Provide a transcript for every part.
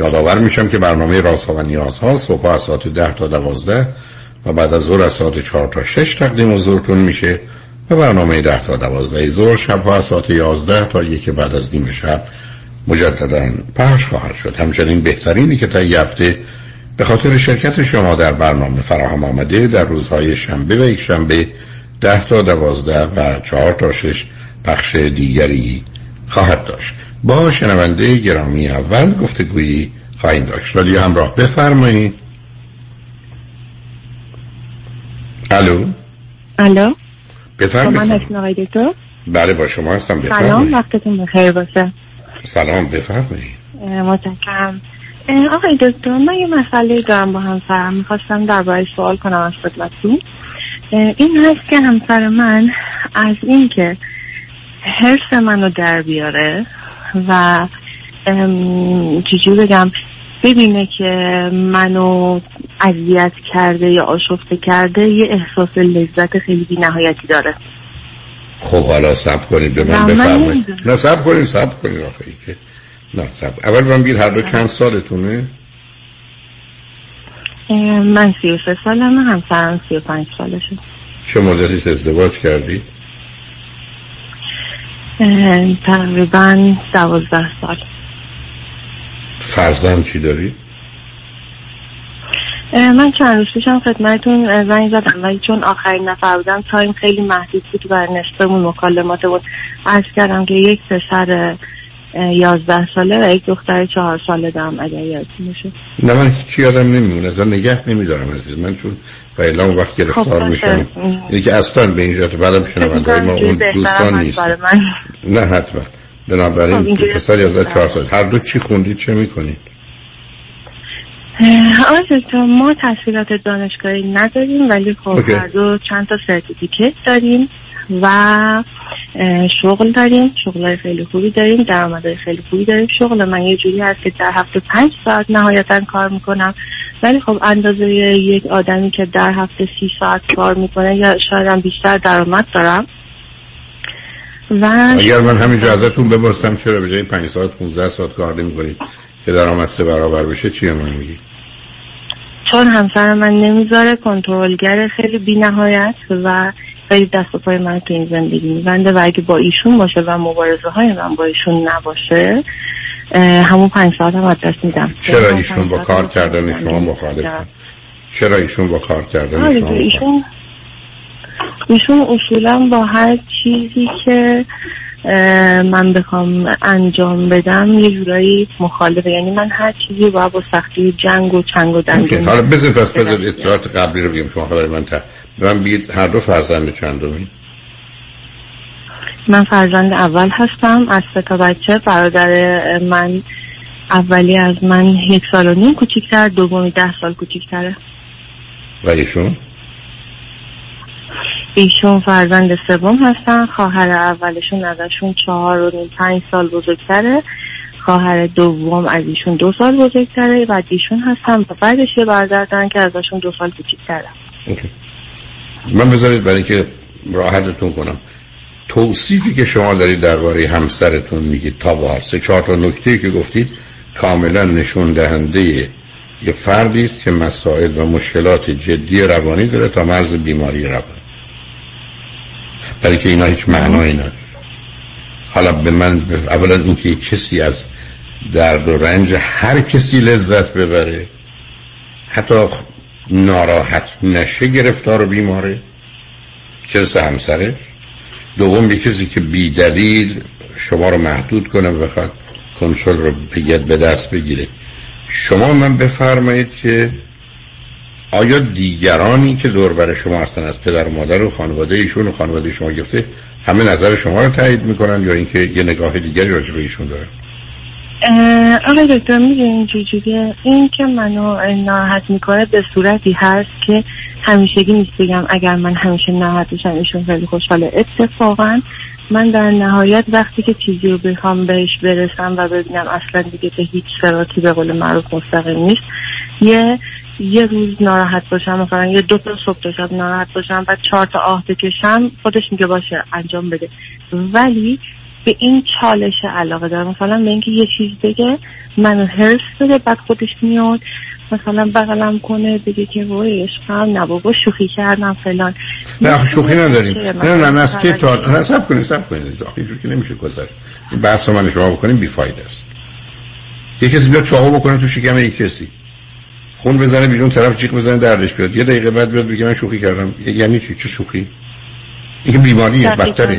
یادآور میشم که برنامه راست و نیاز ها صبح از ساعت ده تا دوازده و بعد از ظهر از ساعت چهار تا شش تقدیم حضورتون میشه. و برنامه ده تا دوازده ظهر شب از ساعت یازده تا یک بعد از نیم شب مجددا پخش خواهد شد. همچنین بهترینی که تا به خاطر شرکت شما در برنامه فراهم آمده در روزهای شنبه و یک شنبه ده تا دوازده و چهار تا شش پخش دیگری خواهد داشت. با شنونده گرامی اول گفتگویی خواهیم داشت. رادیو همراه بفرمایید. الو؟ الو؟ بفرمایید. من بله با شما هستم. بفرمایید. سلام وقتتون بخیر باشه. سلام بفرمایید. متشکرم. آقای دکتر من یه مسئله دارم با همسرم می‌خواستم درباره سوال کنم از خدمتتون. این هست که همسر من از این که حرس منو در بیاره و چجوری بگم ببینه که منو اذیت کرده یا آشفته کرده یه احساس لذت خیلی بی نهایتی داره. خب حالا سب کنید به من بفرمایید. نه سب کنید سب کنید آخه که نه سب اول من بگید هر دو چند سالتونه؟ من سی و سه سالمه همسرم سی و پنج سالشه. چه مدتی ازدواج کردید تقریبا دوازده سال. فرزند چی داری؟ من چند روز پیشم خدمتتون زنگ زدم ولی چون آخرین نفر بودم تایم خیلی محدود بود و نصفمون مکالمات بود. عرض کردم که یک پسر یازده ساله و یک دختر چهار ساله دارم اگر یادتون میشه نه من هیچی یادم نمیمونه. از نگه نمیدارم عزیز. من چون و اعلام وقت گرفتار خب میشم. اینه که اصلا به اینجا بعدم شنونده ما اون دوستان نیست. نه حتما. بنابراین خب پسر یازده چهار سال هر دو چی خوندید چه می‌کنید؟ آره ما تحصیلات دانشگاهی نداریم ولی خب هر دو چند تا سرتیفیکت داریم و شغل داریم شغل خیلی خوبی داریم درآمد خیلی خوبی داریم. شغل من یه جوری هست که در هفته پنج ساعت نهایتا کار می‌کنم. ولی خب اندازه یک آدمی که در هفته سی ساعت کار می‌کنه یا شاید هم بیشتر درآمد دارم. و اگر من همینجا ازتون بپرسم چرا به جای 5 ساعت 15 ساعت کار نمی کنید که درآمد سه برابر بشه چی من میگی؟ چون همسر من نمی‌ذاره کنترلگر خیلی بی نهایت و خیلی دست و پای من تو این زندگی میبنده و اگه با ایشون باشه و مبارزه های من با ایشون نباشه همون پنج ساعت هم دست میدم. چرا ایشون با کار کردن شما مخالف چرا ایشون با کار کردن آره شما ایشون ایشون اصولا با هر چیزی که من بخوام انجام بدم یه جورایی مخالفه. یعنی من هر چیزی با با سختی جنگ و چنگ و دنگ حالا بذار پس بذار اطلاعات قبلی رو بگیم شما خبر من تا. من بید هر دو فرزند چندمی من فرزند اول هستم. از سه تا بچه برادر من اولی از من یک سال و نیم کوچیکتر دومی ده سال کوچیکتره. و ایشون؟ ایشون فرزند سوم هستن. خواهر اولشون ازشون چهار و نیم پنج سال بزرگتره. خواهر دوم از ایشون دو سال بزرگتره و ایشون هستن و بعدش یه برادر که ازشون دو سال کوچیکتره. من بذارید برای که راحتتون کنم. توصیفی که شما دارید درباره همسرتون میگید تا بار سه چهار تا نکته که گفتید کاملا نشون دهنده یه فردی است که مسائل و مشکلات جدی روانی داره تا مرز بیماری روانی. برای که اینا هیچ معنایی نداره. حالا به من اولا اینکه کسی از درد و رنج هر کسی لذت ببره حتی ناراحت نشه گرفتار و بیماره. چرا همسرش. دوم یه کسی که بی دلیل شما رو محدود کنه بخواد کنسول رو بگید به دست بگیره. شما من بفرمایید که آیا دیگرانی که دور بر شما هستن از پدر و مادر و خانواده ایشون و خانواده شما گفته همه نظر شما رو تایید می‌کنن یا اینکه یه نگاه دیگری راجع به ایشون دارن؟ آقای دکتر می‌دونین چجوریه این که منو ناراحت می‌کنه به صورتی هست که همیشگی نیست بگم اگر من همیشه ناراحت بشم ایشون خیلی خوشحاله. اتفاقا من در نهایت وقتی که چیزی رو بخوام بهش برسم و ببینم اصلا دیگه به هیچ سراتی به قول معروف مستقیم نیست یه یه روز ناراحت باشم مثلا یه دو تا صبح تا شب ناراحت باشم و چهار تا آه بکشم خودش میگه باشه انجام بده. ولی به این چالش علاقه دارم. مثلا به اینکه یه چیز بگه منو هرس بده بعد خودش میاد مثلا بغلم کنه بگه که وای عشقم نه بابا شوخی کردم فلان. نه شوخی نداریم. نه نه نه از که تا نه سب کنید سب کنید. آخه که نمیشه گذاشت این بحث رو من شما بکنیم بیفاید است. یه کسی بیاد چاقو بکنه تو شکم یک کسی. خون بزنه بیرون طرف جیغ بزنه دردش بیاد. یه دقیقه بعد بیاد بگه من شوخی کردم. یعنی چی؟ چه شوخی؟ این که بیماریه بدتره.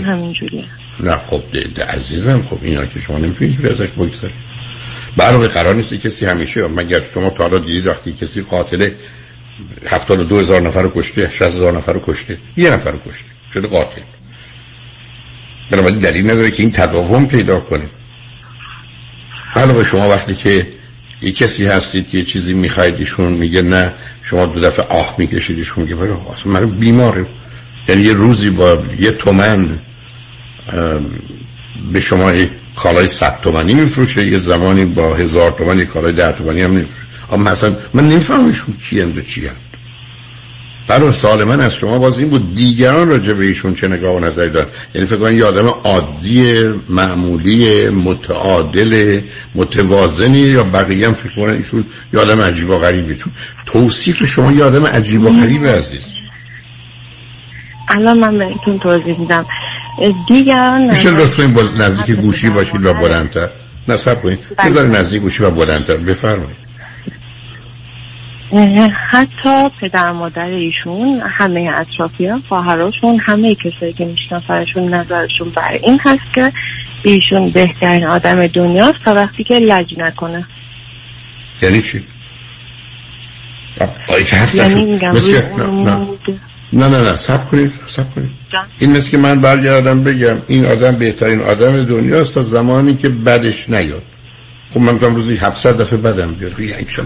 نه خب ده, ده عزیزم خب اینا که شما نمی‌تونید ازش بگذارید. برای قرار نیست کسی همیشه مگر شما تا حالا دیدید وقتی کسی قاتل هفتاد دو هزار نفر رو کشته شست هزار نفر رو کشته؟ یه نفر رو کشته. شده قاتل. بنابراین دلیل نداره که این تداوم پیدا کنه. علاوه شما وقتی که یه کسی هستید که یه چیزی می‌خواید ایشون میگه نه شما دو دفعه آه می‌کشید ایشون میگه برای اصلا من بیماره. یعنی یه روزی با یه تومن به شما یک کالای صد تومنی میفروشه یه زمانی با هزار تومن یک کالای ده تومنی هم نمیفروشه. اما مثلا من نمیفهمشون کی هند و چی هند برای سال من از شما باز این بود دیگران راجع به ایشون چه نگاه و نظری دارن؟ یعنی فکر کنم یه آدم عادی معمولی متعادل متوازنی یا بقیه هم فکر کنن ایشون یه آدم عجیب و غریبه. چون توصیف شما یه آدم عجیب و غریبه عزیز. الان من بهتون توضیح میدم. دیگران میشه لطفا با نزدیک گوشی باشید و بلندتر. نصب کنید. بذار نزدیک گوشی و بلندتر. بفرمایید. حتی پدر مادر ایشون همه اطرافی ها خواهراشون همه کسایی که میشناسنشون نظرشون بر این هست که ایشون بهترین آدم دنیاست تا وقتی که لج نکنه. یعنی چی؟ یعنی میگم نه نه. نه سب کنید سب کنید. این نیست که من برگردم بگم این آدم بهترین آدم دنیاست تا زمانی که بدش نیاد. خب من کنم روزی 700 دفعه بدم بیاد.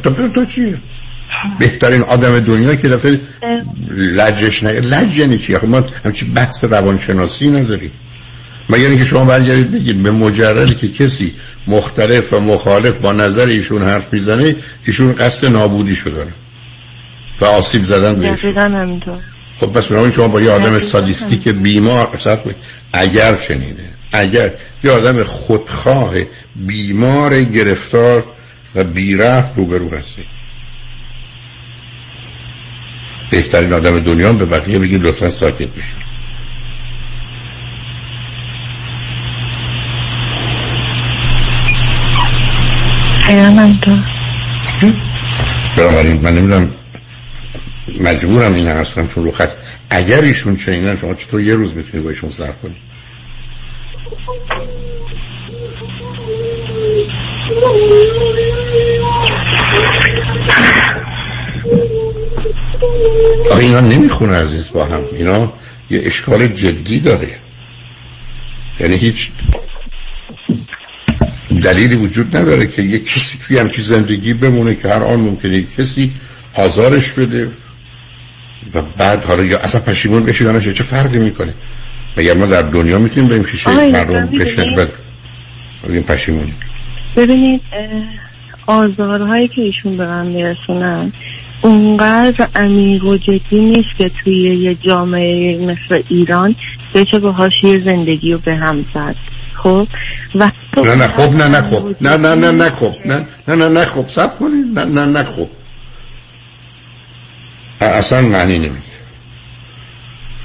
تا تو چیه؟ بهترین آدم دنیا که دفعه لجش نیاد لج یعنی چی؟ خب ما همچی بحث روانشناسی نداریم. مگر اینکه شما برگردید بگید به مجردی که کسی مختلف و مخالف با نظر ایشون حرف می‌زنه ایشون قصد نابودی شدن و آسیب زدن بهش خب پس بنابراین شما با یه آدم سادیستیک بیمار اگر چنینه اگر یه آدم خودخواه بیمار گرفتار و بیره روبرو هستی. بهترین آدم دنیا به بقیه بگید لطفا ساکت بشید بنابراین من نمی‌دونم مجبورم این عرض کنم چون رو خط. اگر ایشون چنینن شما چطور یه روز می‌تونید با ایشون سر کنید آخه اینا نمی‌خونه عزیز با هم. اینا یه اشکال جدی داره. یعنی هیچ دلیلی وجود نداره که یه کسی توی همچی زندگی بمونه که هر آن ممکنه کسی آزارش بده و بعد حالا یا اصلا پشیمون بشه یا چه فرقی می‌کنه؟ مگر ما در دنیا می‌تونیم بریم پیش مردم بشن؟ بعد این پشیمون. ببینید آزارهایی که ایشون به من میرسونن اونقدر عمیق و جدی نیست که توی یه جامعه مثل ایران بچه باهاش یه زندگی رو به هم زد خب و نه نه خب نه نه خب نه نه نه نه خب نه نه نه نه خب سب کنید نه نه نه خب اصلا معنی نمیده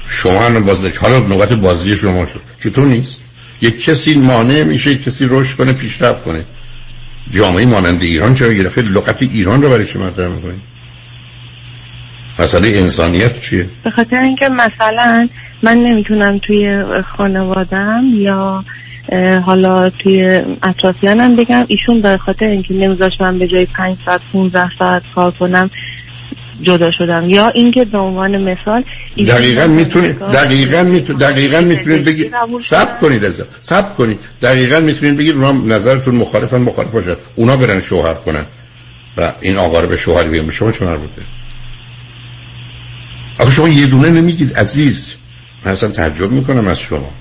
شما هم باز حالا نوبت بازی شما شد چطور نیست یک کسی مانع میشه یک کسی رشد کنه پیشرفت کنه جامعه مانند ایران چرا گرفته لغت ایران رو برای چه مطرح می‌کنید مسئله انسانیت چیه؟ به خاطر اینکه مثلا من نمی‌تونم توی خانوادم یا حالا توی اطرافیانم بگم ایشون به خاطر اینکه نمیذاش من به جای 5 ساعت 15 ساعت کار کنم جدا شدم. یا اینکه به عنوان مثال دقیقا می‌تونید دقیقا می‌تونید دقیقا می‌تونید بگید سب کنید از سب کنید. دقیقا می‌تونید بگید رام نظرتون مخالفن مخالف باشد اونا برن شوهر کنن. و این آقا رو به شوهر بیان به شما چه مربوطه؟ آخه شما یه دونه نمیگید عزیز. من اصلا تعجب می‌کنم از شما.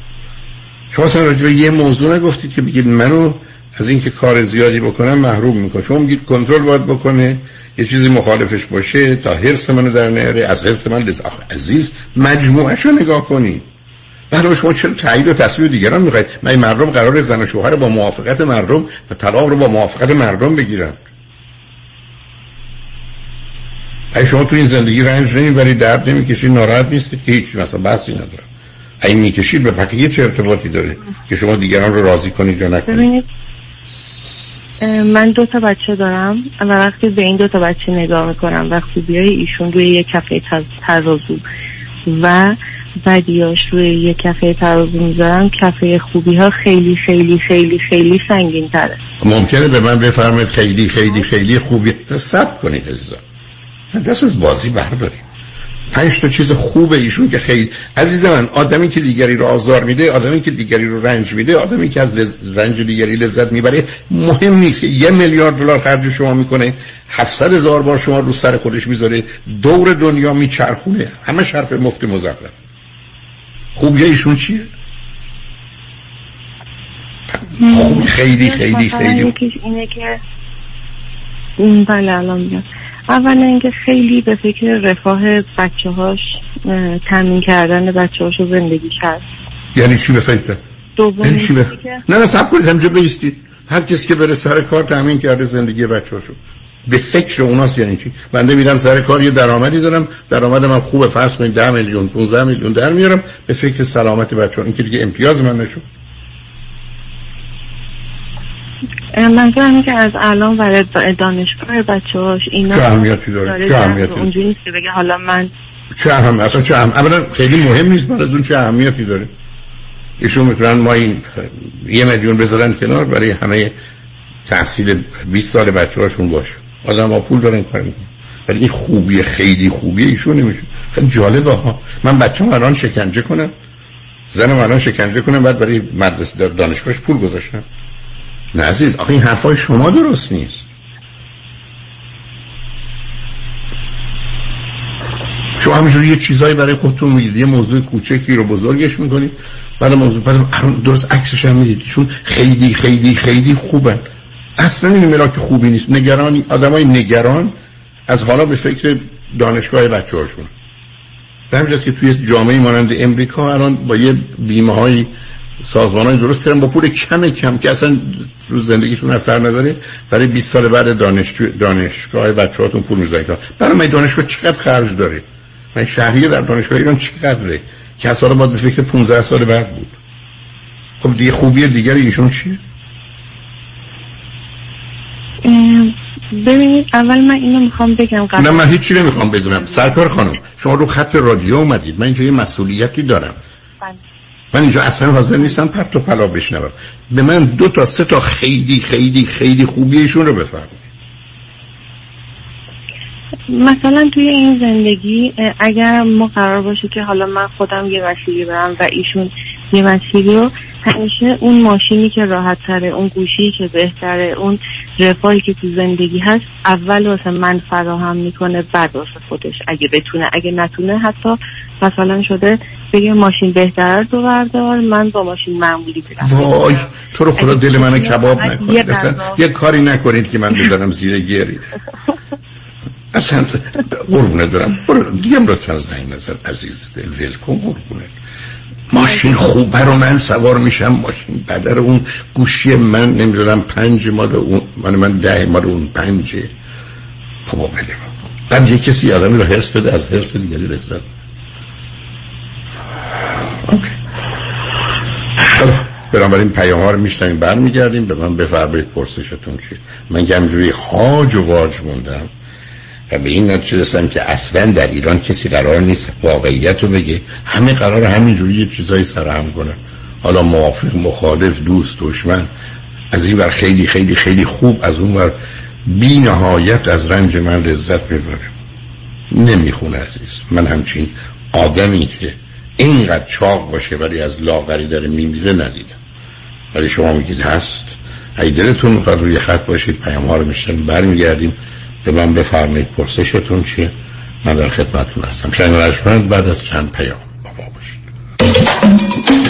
شما اصلا راجع به یه موضوع نگفتید که بگید منو از اینکه کار زیادی بکنم محروم می‌کنه. شما میگید کنترل باید بکنه یه چیزی مخالفش باشه تا حرس منو در نیاره. از حرس من لز آخ عزیز مجموعش رو نگاه کنید. بعد شما چرا تایید و تصویر دیگران می‌خواید؟ من مردم قرار زن و شوهر با موافقت مردم و طلاق رو با موافقت مردم بگیرن. ای شما تو این زندگی رنج نمی‌برید درد نمی‌کشید ناراحت نیستید که هیچ مثلا بحثی نداره. ای می‌کشید به بقیه چه ارتباطی داره که شما دیگران رو راضی کنید یا نکنید؟ من دو تا بچه دارم و وقتی به این دو تا بچه نگاه می‌کنم و خوبی ایشون روی یک کفه ترازو و بدیاش روی یک کفه ترازو می‌ذارم کفه خوبی ها خیلی خیلی خیلی خیلی سنگین تره ممکنه به من بفرمایید خیلی خیلی خیلی خوبی. سب کنید عزیزم دست از بازی برداریم. پنج تا چیز خوب ایشون که خیلی عزیز من آدمی که دیگری رو آزار میده آدمی که دیگری رو رنج میده آدمی که از رنج دیگری لذت می‌بره مهم نیست که یه میلیارد دلار خرج شما می‌کنه 700 هزار بار شما رو سر خودش می‌ذاره دور دنیا میچرخونه. همه حرف مفت مزخرف. خوبی ایشون چیه؟ خوب خیلی خیلی خیلی. اینه که بله الان اول اینکه خیلی به فکر رفاه بچه هاش تمین کردن بچه هاش زندگی کرد. یعنی چی به فکر؟ یعنی چی به... نه نه سب کنید همجا بیستید هر کسی که بره سر کار تامین کرده زندگی بچه هاشو به فکر اوناست یعنی چی؟ بنده میرم سر کار یه درآمدی دارم. درآمدم هم خوبه فرض کنید 10 میلیون 15 میلیون در میارم. به فکر سلامت بچه ها این که دیگه امتیاز من نشد. منظورم که از الان برای دانشگاه بچه هاش اینا چه اهمیتی داره؟ چه اهمیتی؟ داره اونجوری نیست که بگه حالا من چه اهم اصلا چه اولا خیلی مهم نیست بعد از اون چه اهمیتی داره. ایشون می‌تونن ما این یه میلیون بذارن کنار برای همه تحصیل 20 سال بچه هاشون باشه. آدم ها پول دارن کار می‌کنن. ولی این خوبی خیلی خوبی ایشون نمیشه. خیلی جالبه ها. من بچه هم الان شکنجه کنم. زنم الان شکنجه کنم. بعد برای مدرسه دانشگاهش پول گذاشتم. نه عزیز آخه این حرفای شما درست نیست. شما همینجوری یه چیزایی برای خودتون میگید یه موضوع کوچکی رو بزرگش می‌کنید. بعد موضوع بعد درست عکسش هم می‌دید چون خیلی خیلی خیلی خوبن. اصلا این ملاک خوبی نیست. نگران آدمای نگران از حالا به فکر دانشگاه بچه هاشون به که توی جامعه مانند امریکا الان با یه بیمه های سازمان های درست کردن با پول کم کم که اصلا روز زندگیشون اثر نداره برای 20 سال بعد دانشجو دانشگاه بچه هاتون پول می‌زنید برای من دانشگاه چقدر خرج داره؟ من شهریه در دانشگاه ایران چقدره؟ که سال باید به فکر 15 سال بعد بود. خب دیگه خوبی دیگر ایشون چیه؟ ببینید اول من اینو می‌خوام بگم قبل نه من هیچی نمی‌خوام بدونم. سرکار خانم شما رو خط رادیو اومدید. من اینجا یه مسئولیتی دارم. من اینجا اصلا حاضر نیستم پرت و پلا بشنوم. به من دو تا سه تا خیلی خیلی خیلی خوبیشون رو بفرمایید. مثلا توی این زندگی اگر ما قرار باشه که حالا من خودم یه مسیری برم و ایشون یه مسیری رو همیشه اون ماشینی که راحت تره اون گوشی که بهتره اون رفاهی که تو زندگی هست اول واسه من فراهم می‌کنه بعد واسه خودش. اگه بتونه اگه نتونه حتی مثلا شده بگه ماشین بهتره تو بردار من با ماشین معمولی برم. وای تو رو خدا دل منو کباب نکنید یه کاری نکنید که من بزنم زیر گیری اصلا قربونه دارم برو دیم لطفا زنگ نزد عزیز دل ول کن قربونه ماشین خوبه رو من سوار میشم ماشین بدر اون گوشی من نمی‌دونم پنج مال اون من من ده مال اون پنجه بابا بله بعد یه کسی آدمی رو حرس بده از حرس دیگری لذت اوکی. بنابراین پیام ها رو میشنیم برمیگردیم به من بفرمایید پرسشتون چیه. من که همجوری هاج و واج موندم. و به این نتیجه رسیدم که اصلا در ایران کسی قرار نیست واقعیت رو بگه. همه قرار همینجوری یه چیزایی سرهم کنن. حالا موافق مخالف دوست دشمن از این ور خیلی خیلی خیلی خوب از اون ور بی نهایت از رنج من لذت می‌بره. نمی‌خونه عزیز. من همچین آدمی که اینقدر چاق باشه ولی از لاغری داره میمیره ندیدم. ولی شما میگید هست. اگه دلتون می‌خواد روی خط باشید پیام ها رو میشتن برمیگردیم. به من بفرمایید پرسشتون چیه؟ من در خدمتتون هستم. شنگ بعد از چند پیام با ما باشید.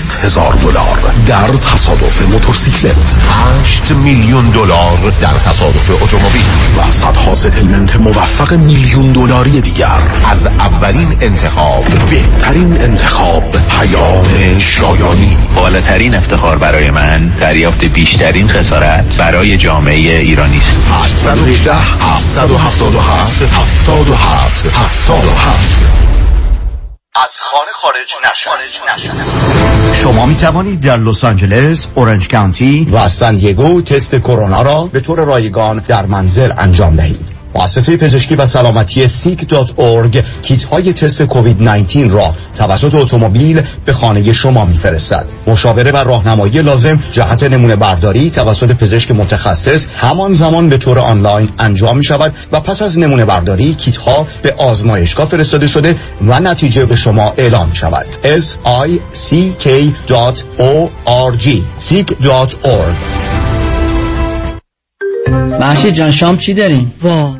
200 هزار دلار در تصادف موتورسیکلت. 8 میلیون دلار در تصادف اتومبیل. و صدها ستلمنت موفق میلیون دلاری دیگر. از اولین انتخاب. بهترین انتخاب پیام شایانی. بالاترین افتخار برای من دریافت بیشترین خسارت برای جامعه ایرانی است. 818 777 77 77 از خانه خارج نشد شما می توانید در لس آنجلس، اورنج کانتی و سان دیگو تست کرونا را به طور رایگان در منزل انجام دهید. مؤسسه پزشکی و سلامتی سیک.org کیت های تست کووید 19 را توسط اتومبیل به خانه شما میفرستد. مشاوره و راهنمایی لازم جهت نمونه برداری توسط پزشک متخصص همان زمان به طور آنلاین انجام می شود و پس از نمونه برداری کیت ها به آزمایشگاه فرستاده شده و نتیجه به شما اعلام می شود. s i c k.org seek.org محشید جان شام چی داریم؟ وا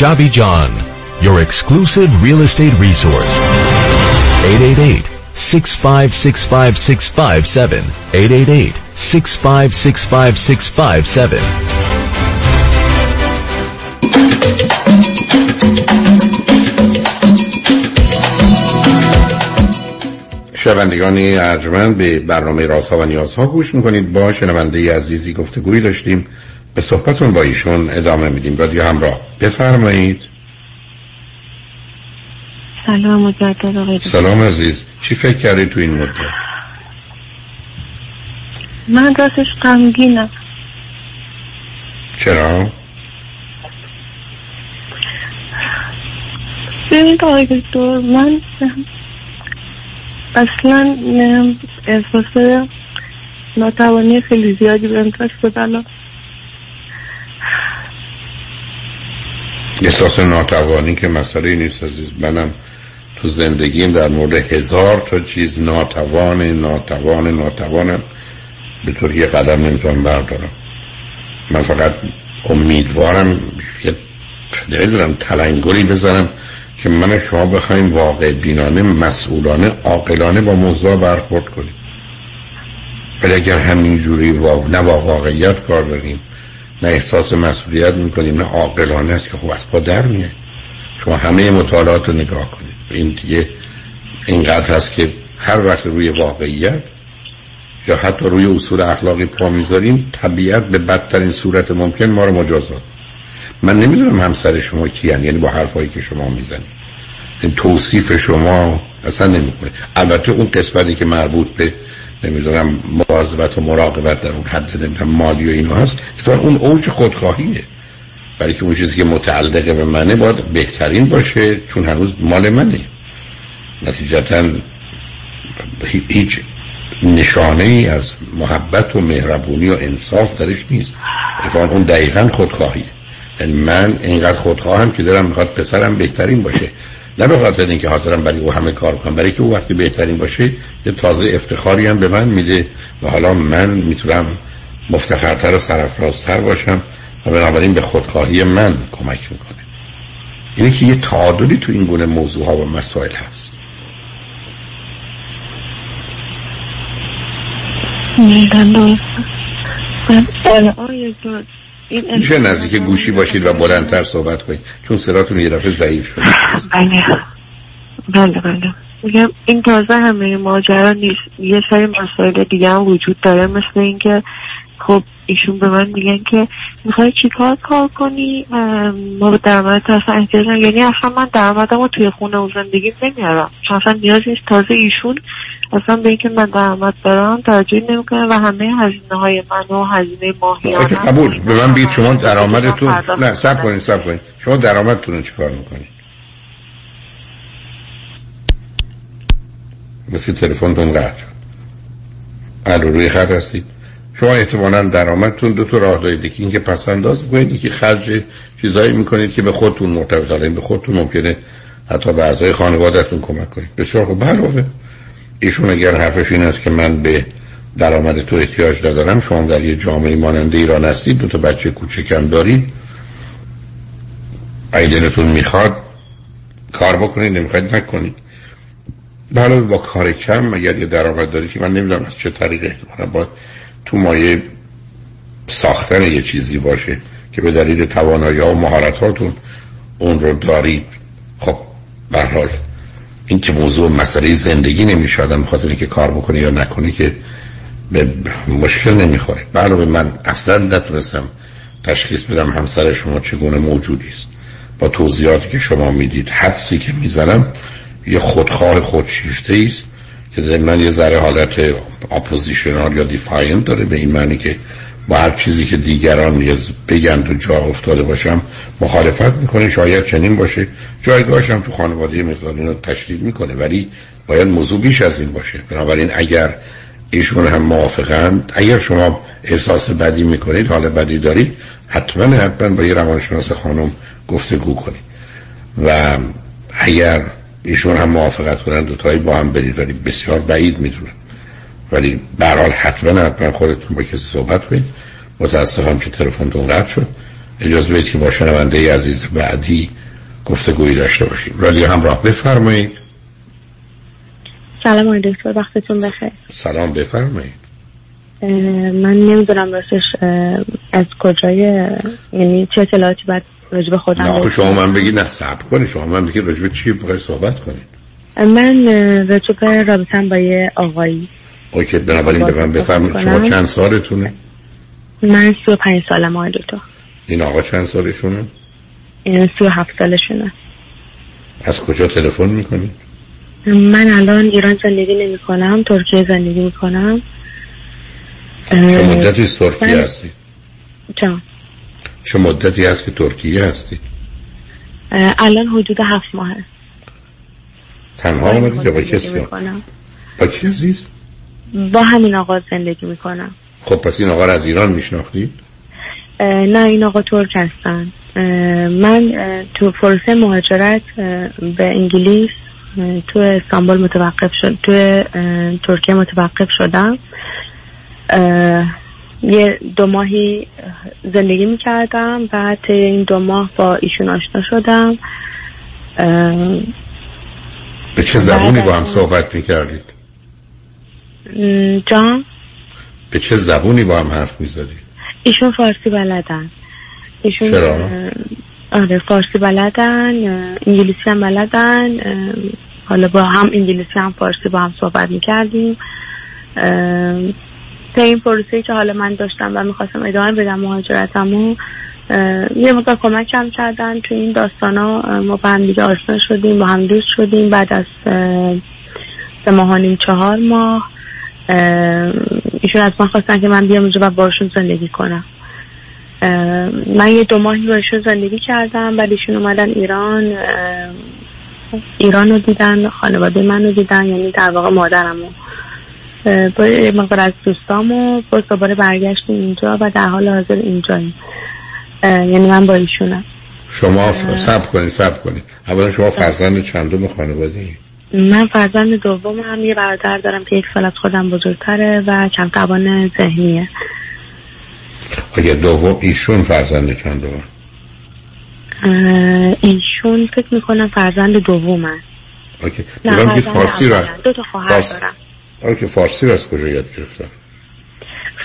Kajabi John, your exclusive real estate resource. 888 6565657 888 6565657 شنوندگانی ارجمند به برنامه رازها و نیازها گوش می‌کنید. با شنونده عزیزی گفتگویی داشتیم. به صحبتون با ایشون ادامه میدیم. رادیو همراه. بفرمایید. سلام مجدد آقای. سلام عزیز. چی فکر کردی تو این مدت؟ من راستش غمگینم. چرا؟ ببینید آقای دکتر من اصلا احساس ناتوانی خیلی زیادی بهم دست شد احساس ناتوانی که مسئله نیست عزیز. منم تو زندگیم در مورد هزار تا چیز ناتوان ناتوان ناتوانم. به طور یه قدم نمی‌تونم بردارم. من فقط امیدوارم یه نمی‌دونم تلنگری بزنم که من شما بخوایم واقع بینانه مسئولانه عاقلانه با موضوع برخورد کنیم. ولی اگر همینجوری وا... نه با واقعیت کار داریم نه احساس مسئولیت می‌کنیم نه عاقلانه است که خب از پا در میه شما همه مطالعات رو نگاه کنید. این دیگه اینقدر هست که هر وقت روی واقعیت یا حتی روی اصول اخلاقی پا می‌ذاریم طبیعت به بدترین صورت ممکن ما رو مجازات. من نمی‌دونم همسر شما کیان یعنی با حرفایی که شما می‌زنید. توصیف شما اصلا نمی‌کنه. البته اون قسمتی که مربوط به نمی‌دونم مواظبت و مراقبت در اون حد نمی‌دونم مالی و اینو هست. اتفاقا اون اوج خودخواهیه. برای که اون چیزی که متعلق به منه باید بهترین باشه چون هنوز مال منه. نتیجتا هیچ نشانه ای از محبت و مهربونی و انصاف درش نیست. اتفاقا اون دقیقا خودخواهیه. یعنی من اینقدر خودخواهم که دارم می‌خواد پسرم بهترین باشه. نه به خاطر اینکه حاضرم برای او همه کار کنم برای که او وقتی بهترین باشه یه تازه افتخاری هم به من میده و حالا من می‌تونم مفتخرتر و سرفرازتر باشم و بنابراین به خودخواهی من کمک می‌کنه. اینه که یه تعادلی تو این گونه موضوع ها و مسائل هست. میشه نزدیک گوشی باشید و بلندتر صحبت کنید. چون صداتون یه دفعه ضعیف شده. بله. بله بله. میگم این تازه همه ماجرا نیست. یه سری مسائل دیگه هم وجود داره مثل اینکه خب ایشون به من میگن که می‌خوای چیکار کار کنی؟ ما به درآمد اصلا احتیاج یعنی اصلا من درآمدم رو توی خونه و زندگی نمیارم. چون اصلا نیاز نیست. تازه ایشون اصلا به اینکه من درآمد دارم توجهی نمی‌کنه و همه هزینه های من و هزینه ماهیانه قبول. به من بگید شما درآمدتون نه سب کنید سب کنید. شما درآمدتون رو چیکار می‌کنید مثل تلفنتون قطع شد. روی خط هستید؟ شما احتمالا درآمدتون دو تا راه دارید. که اینکه پس انداز که خرج چیزایی می‌کنید که به خودتون مرتبط. حالا به خودتون ممکنه حتی به اعضای خانوادهتون کمک کنید. بسیار خوب. علاوه ایشون اگر حرفش این است که من به درآمد تو احتیاج ندارم شما در یه جامعه ماننده ایران هستید دو تا بچه کوچکم دارید. اگه دلتون می‌خواد کار بکنید نمی‌خواید نکنید. بله با کار کم اگر یه درآمد داری که من نمی‌دونم از چه طریقه. احتمالا باید تو مایه ساختن یه چیزی باشه که به دلیل توانایی ها و مهارت هاتون اون رو دارید. خب به حال این که موضوع مسئله زندگی نمیشه آدم خاطر که کار بکنی یا نکنی که به مشکل نمی‌خوره. به من اصلا نتونستم تشخیص بدم همسر شما چگونه موجودی است. با توضیحاتی که شما می‌دید حدسی که می‌زنم یه خودخواه خودشیفته است. که یه ذره حالت oppositional یا defiant داره به این معنی که با هر چیزی که دیگران بگن تو جا افتاده باشم مخالفت می‌کنه شاید چنین باشه. جایگاهش هم تو خانواده مقدار اینو تشدید می‌کنه ولی باید موضوع بیش از این باشه. بنابراین اگر ایشون هم موافقند اگر شما احساس بدی می‌کنید حال بدی دارید حتما حتما با یه روانشناس خانم گفتگو کنید. و اگر ایشون هم موافقت کنن دوتایی با هم برید ولی بسیار بعید می‌دونن. ولی برحال حتما حتما خودتون با کسی صحبت کنید. متاسفم که تلفنتون قطع شد. اجازه بدید که با شنونده عزیز بعدی گفتگویی داشته باشیم. ولی همراه بفرمایید. سلام آقای دکتر وقتتون بخیر. سلام بفرمایید. من نمی‌دونم راستش از کجای یعنی چه اطلاعاتی باید رجب خودم نه شما من بگید نه صبر کنید. شما من بگید رجب چی بخوای صحبت کنید. من رجب رابطم با یه آقایی. اوکی بنابراین به من بفرمایید شما چند سالتونه؟ من سی و پنج سالم آقای دکتر این آقا چند سالشونه؟ این سی و هفت سالشونه. از کجا تلفن می‌کنید من الان ایران زندگی نمی کنم ترکیه زندگی می کنم چه مدتی ترکیه هستی؟ جان. چه مدتی هست که ترکیه هستی؟ الان حدود هفت ماه هست تنها آمدید یا با کسی با کی عزیز؟ با همین آقا زندگی می‌کنم خب پس این آقا از ایران میشناختید؟ نه این آقا ترک هستن من تو پروسه مهاجرت به انگلیس تو استانبول متوقف شد تو ترکیه متوقف شدم یه دو ماهی زندگی می‌کردم بعد این دو ماه با ایشون آشنا شدم به چه زبونی با هم صحبت می‌کردید؟ جان؟ به چه زبونی با هم حرف می‌زدید؟ ایشون فارسی بلدن ایشون چرا؟ آره فارسی بلدن انگلیسی هم بلدن حالا با هم انگلیسی هم فارسی با هم صحبت می‌کردیم تا این پروسه که حالا من داشتم و می‌خواستم ادامه بدم مهاجرتمو یه مقدار کمکم کردن تو این داستان ها ما با هم دیگه آشنا شدیم با هم دوست شدیم بعد از سه ماه چهار ماه. ایشون از من خواستن که من بیام اونجا و باشون زندگی کنم. من یه دو ماهی با ایشون زندگی کردم بعد ایشون اومدن ایران. ایران رو دیدن خانواده من رو دیدن یعنی در واقع مادرمو. با یه مقدار از دوستامو با دوباره برگشتیم اینجا و در حال حاضر اینجاییم. یعنی من با ایشونم. شما سب کنید سب کنید. اولا شما فرزند چندم خانواده من فرزند دوم هم یه برادر دارم که یک سال از خودم بزرگتره و کم توان ذهنیه. آیا دوم ایشون فرزند چندم؟ ایشون فکر می‌کنم فرزند دوم هست okay. نه فارسی را دو تا خواهر فارس... دارم okay فارسی را از کجا یاد گرفتن؟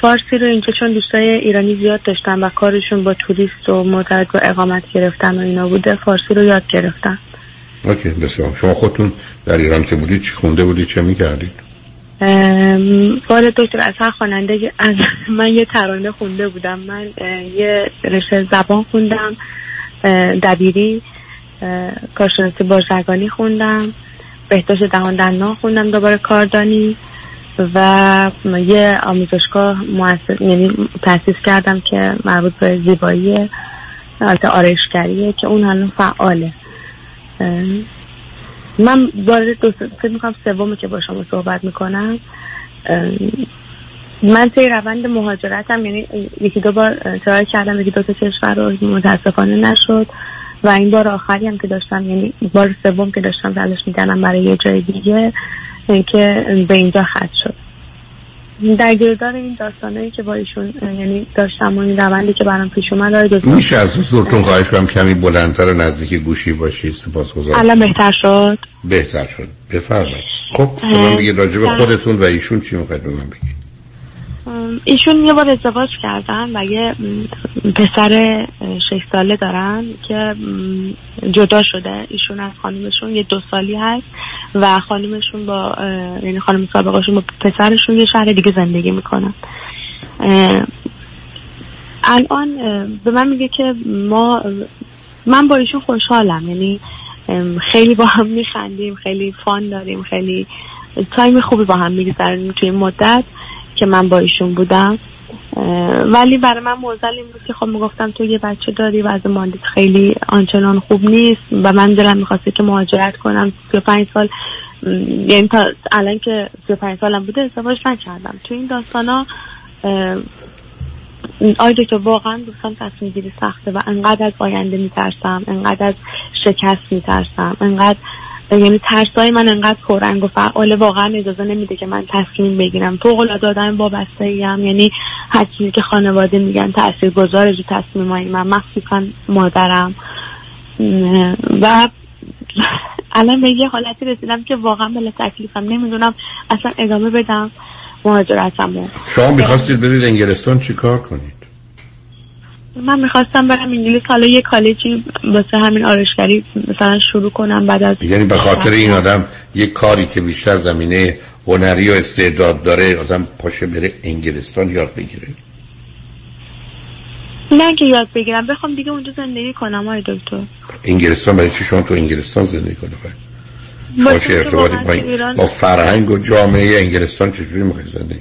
فارسی رو اینجا چون دوستای ایرانی زیاد داشتن و کارشون با توریست و مدرک و اقامت گرفتن و اینا بوده فارسی رو یاد گرفتن. okay بسیار شما خودتون در ایران که بودید چی خونده بودید چه می‌کردید؟ بار دکتر از هر خواننده از من یه ترانه خونده بودم. من یه رشته زبان خوندم دبیری کارشناسی بازرگانی خوندم. بهداشت دهان دندان خوندم دوباره کاردانی و یه آموزشگاه مؤسس یعنی تاسیس کردم که مربوط به زیبایی البته آرایشگریه که اون هنوز فعاله. من وارد فکر می‌کنم سومه که با شما صحبت می‌کنم. من طی روند مهاجرتم یعنی یکی دو بار ترای کردم یکی دو تا کشور رو متاسفانه نشد. و این بار آخری هم که داشتم یعنی بار سوم که داشتم تلاش می‌کردم برای یه جای دیگه که به اینجا خط شد. در گردار این داستانایی که با ایشون یعنی داشتم و این روندی که برام پیش اومد میشه از حضورتون خواهش کنم کمی بلندتر نزدیک گوشی باشید سپاس الان بهتر شد؟ بهتر شد. بفرمایید. خب من بگید راجع به خودتون و ایشون چی می‌خواید به من بگید؟ ایشون یه بار ازدواج کردن و یه پسر شش ساله دارن که جدا شده. ایشون از خانمشون یه دو سالی هست و خانمشون با یعنی خانم سابقشون با پسرشون یه شهر دیگه زندگی می‌کنن. الان به من میگه که ما من با ایشون خوشحالم. یعنی خیلی با هم میخندیم خیلی fun داریم خیلی time خوبی با هم میگذرونیم توی مدت. که من با ایشون بودم. ولی برای من معضل این بود که خب می‌گفتم تو یه بچه داری و وضع مالیت خیلی آنچنان خوب نیست و من دلم می‌خواسته که مهاجرت کنم. 35 سال یعنی تا الان که 35 سالم بوده ازدواج نکردم. تو این داستانا اه، آی دکتر واقعا دوستان تصمیم گیری سخته و انقدر از آینده میترسم انقدر از شکست میترسم انقدر یعنی ترسای من انقدر پررنگ و فعاله واقعا اجازه نمیده که من تصمیم بگیرم. فوق العاده آدم وابسته ایم یعنی هر چیزی که خانواده میگن تاثیر گذاره رو تصمیم های من مخصوصا مادرم. و الان به یه حالتی رسیدم که واقعا بلا تکلیفم. نمی‌دونم اصلا ادامه بدم. مهاجرتمو. شما می‌خواستید برید انگلستان چی کار کنید؟ من می‌خواستم برم انگلیس حالا یه کالجی واسه همین آرایشگری مثلا شروع کنم بعد از یعنی به خاطر این آدم یک کاری که بیشتر زمینه هنری و استعداد داره آدم پاشه بره انگلستان یاد بگیره. نه که یاد بگیرم بخوام دیگه اونجا زندگی کنم آقای دکتر. انگلستان برای چی شما تو انگلستان زندگی با باشه چون که ارتباطی با, با فرهنگ و جامعه انگلستان چجوری می‌خواید زندگی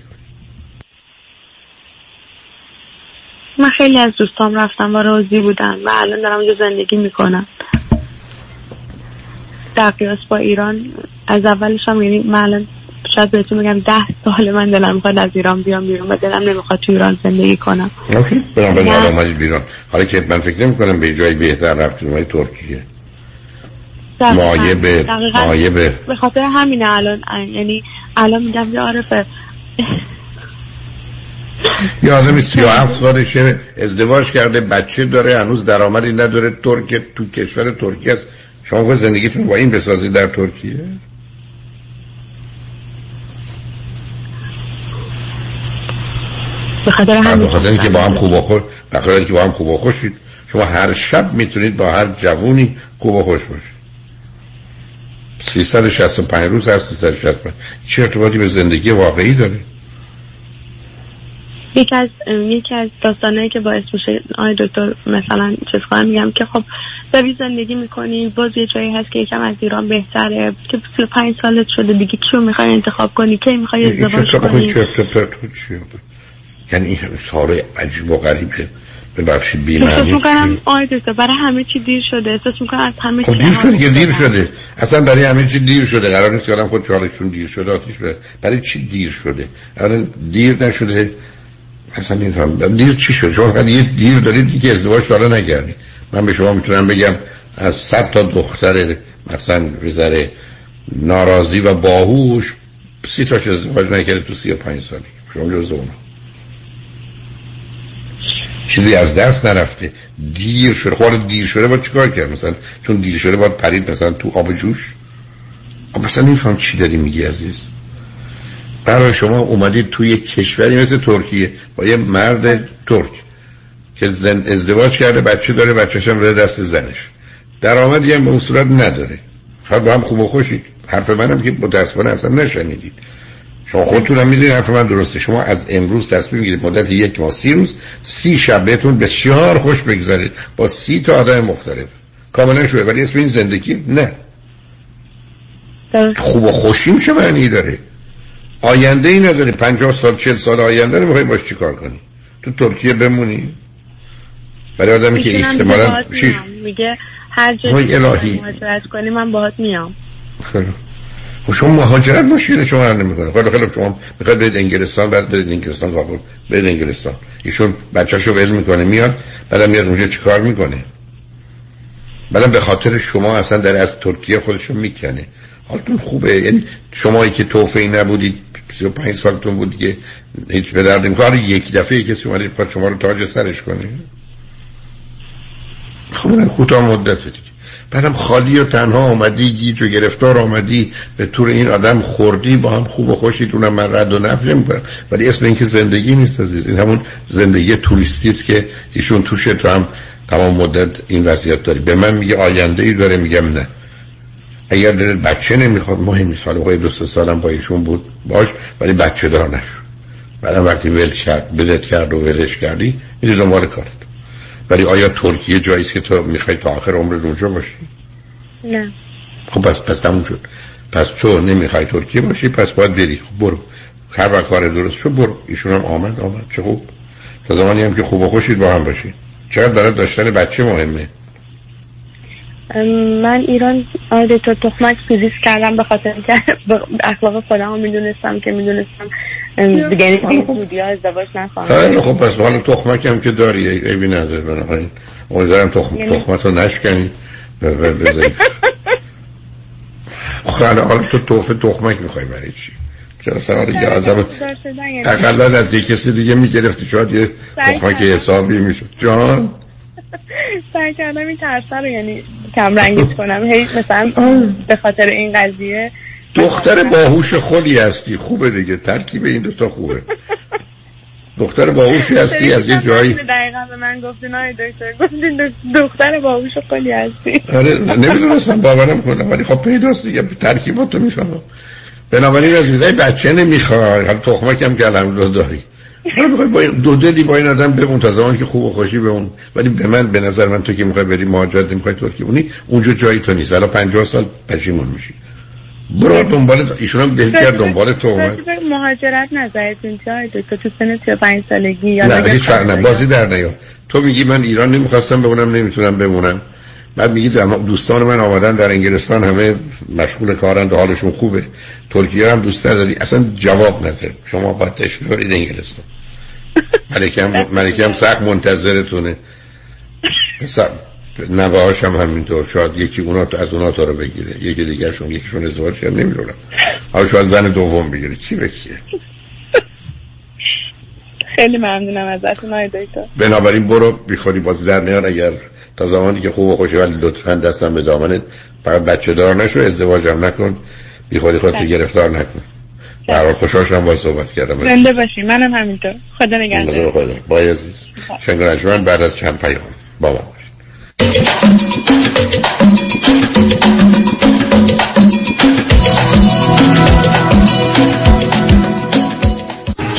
من خیلی از دوستام رفتم و راضی بودن و الان دارم اونجا زندگی می‌کنم. در قیاس با ایران از اولش هم یعنی من الان شاید بهتون بگم ده سال من دلم می‌خواد از ایران بیام بیرون و دلم نمی‌خواد تو ایران زندگی کنم. اوکی. اومدید بیرون. حالا که من فکر نمی کنم به جای بهتر رفتید اومدید ترکیه. مایه به به. خاطر همینه الان یعنی الان میگم یه عارفه. یه سی و هفت سالشه ازدواج کرده بچه داره هنوز درآمدی نداره. ترک تو کشور ترکیه است. شما خود زندگیتون با این بسازید در ترکیه؟ به خاطر همین اینکه با هم خوب و خوش اینکه با هم خوب و خوشید شما هر شب می‌تونید با هر جوونی خوب و خوش باشید. 365 روز هر 365 چه ارتباطی به زندگی واقعی داره؟ یکی از یکی از داستانایی که باعث میشه آقای دکتر مثلا چیز کنم میگم که خب داری زندگی می‌کنی باز یه جایی هست که یکم از ایران بهتره که 35 سالت شده دیگه کیو می‌خوای انتخاب کنی؟ کی می‌خوای ازدواج کنی؟ یعنی این ساره عجیب و غریبه ببخشید بی معنی می‌کنم دکتر برای همه چی دیر شده احساس می‌کنم از همه خب دیر شده که دیر شده. اصلا برای همه چی دیر شده قرار نیست که آدم خود چالشون دیر شده آتیش بره برای چی دیر شده؟ اولا دیر نشده اصلا هم دیر چی شده شما فقط یه دیر دارید که ازدواج حالا نگردید من به شما می‌تونم بگم از صد تا دختر مثلا بذاره ناراضی و باهوش سی تاش ازدواج نکرده تو سی و پنج سالی. شما جز اونا چیزی از دست نرفته. دیر شده خود دیر شده باید چیکار کرد؟ مثلا چون دیر شده باید پرید مثلا تو آب جوش. خب مثلا نمیفهم چی داری میگی عزیز. برای شما اومدید توی کشوری مثل ترکیه با یه مرد ترک که زن ازدواج کرده بچه داره بچهش هم دست زنش. درآمدی هم به اون صورت نداره. فقط با هم خوب و خوشید. حرف منم که متاسفانه اصلا نشنیدید. شما خودتون هم می‌دونید حرف من درسته. شما از امروز تصمیم می‌گیرید مدت یک ماه سی روز سی شب بهتون بسیار خوش بگذارید با سی تا آدم مختلف. کاملا شوه. ولی اسم این زندگی؟ نه. خوب و خوشی میشه معنی داره؟ آینده ای نداره پنجاه سال چل سال آینده رو می‌خوای باش چیکار کنی؟ تو ترکیه بمونی؟ برای آدمی که احتمالا شیش میگه هر جایی مهاجرت کنی من باهات میام. خیلی. خب شما مهاجرت مشکل شما حل نمی‌کنه. خیلی خیلی شما می‌خواید برید انگلستان بعد برید انگلستان قبول. برید انگلستان. ایشون بچه‌شو ول می‌کنه میاد بعدم میاد اونجا چیکار می‌کنه؟ بعدم به خاطر شما اصلا در از ترکیه خودشو می‌کنه. حالتون خوبه. یعنی شمایی که توفی نبودید 35 سالتون بود دیگه. هیچ به درد نمی‌خواد. یک دفعه کسی اومده بخواد شما رو تاج سرش کنه. خب کوتاه مدت دیگه. بعدم خالی و تنها آمدی گیج و گرفتار آمدی به طور این آدم خوردی با هم خوب و خوشی اونم من رد و نفی می‌کنم ولی اسم اینکه زندگی نیست عزیز. این همون زندگی توریستی است که ایشون توشه تو هم تمام مدت این وضعیت داری. به من میگه آینده ای داره میگم نه. اگر دلت بچه نمی‌خواد مهم نیست. حالا دو سه سالم با ایشون بود باش ولی بچه دار نشو. بعدم وقتی ول کرد بلت کرد و ولش کردی میری دنبال کارت. ولی آیا ترکیه جایی که تو می‌خوای تا آخر عمرت اونجا باشی؟ نه. خب پس پس تموم شد. پس تو نمی‌خوای ترکیه باشی پس باید بری. خب برو. هر وقت کار درست شد برو. ایشون هم آمد آمد. چه خوب. تا زمانی هم که خوب و خوشید با هم باشی چقدر برای داشتن بچه مهمه. من ایران آره تو تخمک سوزیس کردم به خاطر که اخلاق خودم می‌دونستم که می‌دونستم دیگه این زودی ها ازدواج نخواهم خیلی خب پس حالا تخمک هم که داری ایبی نداره بنابراین امیدوارم تخم یعنی... تخمت رو نشکنی. آخه حالا تو توفه تخمک می‌خوای برای چی؟ چرا سوال دیگه آدم یعنی. اقلا از یک کسی دیگه می‌گرفتی شاید یه تخمک حسابی می‌شد. جان؟ سعی کردم این ترسه رو یعنی کم رنگیت کنم. هی مثلا به خاطر این قضیه دختر باهوش خودی هستی. خوبه دیگه. ترکیب این دوتا خوبه. دختر باهوشی هستی از یه جایی. دقیقا به من گفتین آی دکتر. گفتین دختر باهوش خودی هستی. آره نمی‌دونستم باورم کنم. ولی خب پیداست دیگه. ترکیباتو می‌فهمم. بنابراین از این بچه نمی‌خوای. حالا تخمک هم که الحمدلله داری. حالا می‌خوای با این دو دلی با این آدم بمون تا زمانی که خوب و خوشی بمون. ولی به من به نظر من تو که می‌خوای بری مهاجرت می‌خوای ترکیه بونی اونجا جایی تو نیست. الان 50 سال پشیمون میشی. برو دنبال ایشون هم بهتر دنبال تو اومد. مهاجرت نظرتون چه تو تو سن 35 سالگی یا نه هیچ نه. بازی در نیا تو میگی من ایران نمی‌خواستم بمونم نمی‌تونم بمونم. بعد میگی دوستان من آمدن در انگلستان همه مشغول کارند و حالشون خوبه. ترکیه هم دوست نداری. اصلا جواب نداره شما باید تشریف برید انگلستان. ملکه هم, سخت منتظرتونه. نوه هاش هم همینطور. شاید یکی اونا از اونا تا رو بگیره. یکی دیگرشون یکیشون ازدواج کرد. نمی‌دونم. حالا شاید زن دوم بگیره. کی بکیه خیلی ممنونم ازتون آقای دکتر. بنابراین برو بیخوری بازی در نیار اگر تا زمانی که خوب و خوشی ولی لطفا دستم به دامنت. فقط بچه دار نشو ازدواج هم نکن بیخوری خودتو بله. گرفتار نکن. برای خوشحال شدم با صحبت کردم. زنده باشی. منم همینطور. خدا نگهدار. خدا بای عزیز. شنگ بعد از چند پیام. با ما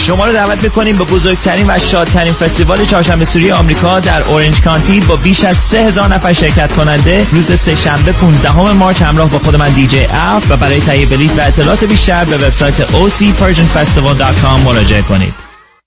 شما رو دعوت می‌کنیم به بزرگترین و شادترین فستیوال چهارشنبه سوری آمریکا در Orange County با بیش از 3000 نفر شرکت کننده. روز سه شنبه 15 March همراه با خود من دیجی اف و برای تهیه بلیط و اطلاعات بیشتر به وبسایت ocpersianfestival.com مراجعه کنید.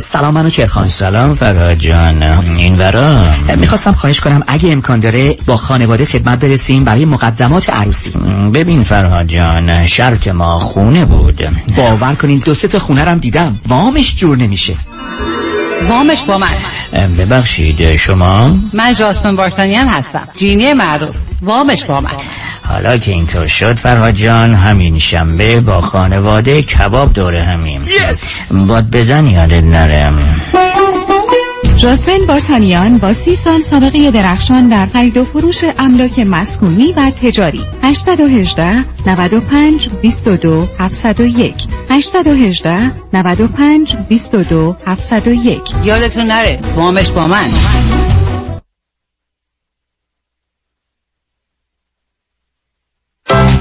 سلام منو چرخان سلام فرهاد جان. این ورا؟ می‌خواستم خواهش کنم اگه امکان داره با خانواده خدمت برسیم برای مقدمات عروسی. ببین فرهاد جان شرط ما خونه بود. باور کنین دو سه تا خونه رم دیدم. وامش جور نمیشه. وامش با من. ببخشید شما؟ من جاسمن بارتانیان هستم. جینی معروف. وامش با من. حالا که اینطور شد فرهاد جان همین شنبه با خانواده کباب دوره همیم. باد بزن یادت نرم جاسمن بارتانیان با سی سال سابقه درخشان در خرید و فروش املاک مسکونی و تجاری. 818 95 22 701 818 95 22 701 یادتون نره وامش با من.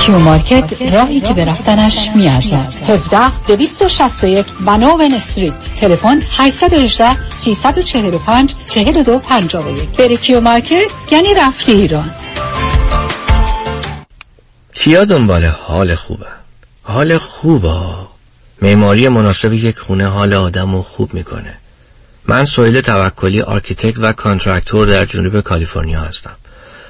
Q Market راهی که به رفتنش میارزد. 17 261 Vanowen Street. تلفن 818 345 42 51 بری Q Market یعنی رفتی ایران. کیا دنبال حال خوبه؟ حال خوبه معماری مناسب یک خونه حال آدم رو خوب می‌کنه. من سویل توکلی architect و contractor در جنوب کالیفرنیا هستم.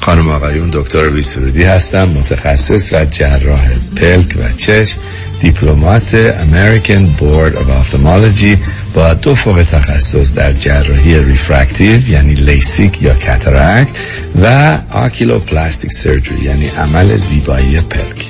خانم آقایون دکتر ویسرودی هستم متخصص و جراح پلک و چشم Diplomate American Board of Ophthalmology با دو فوق تخصص در جراحی refractive یعنی لیسیک یا cataract و oculoplastic surgery یعنی عمل زیبایی پلک.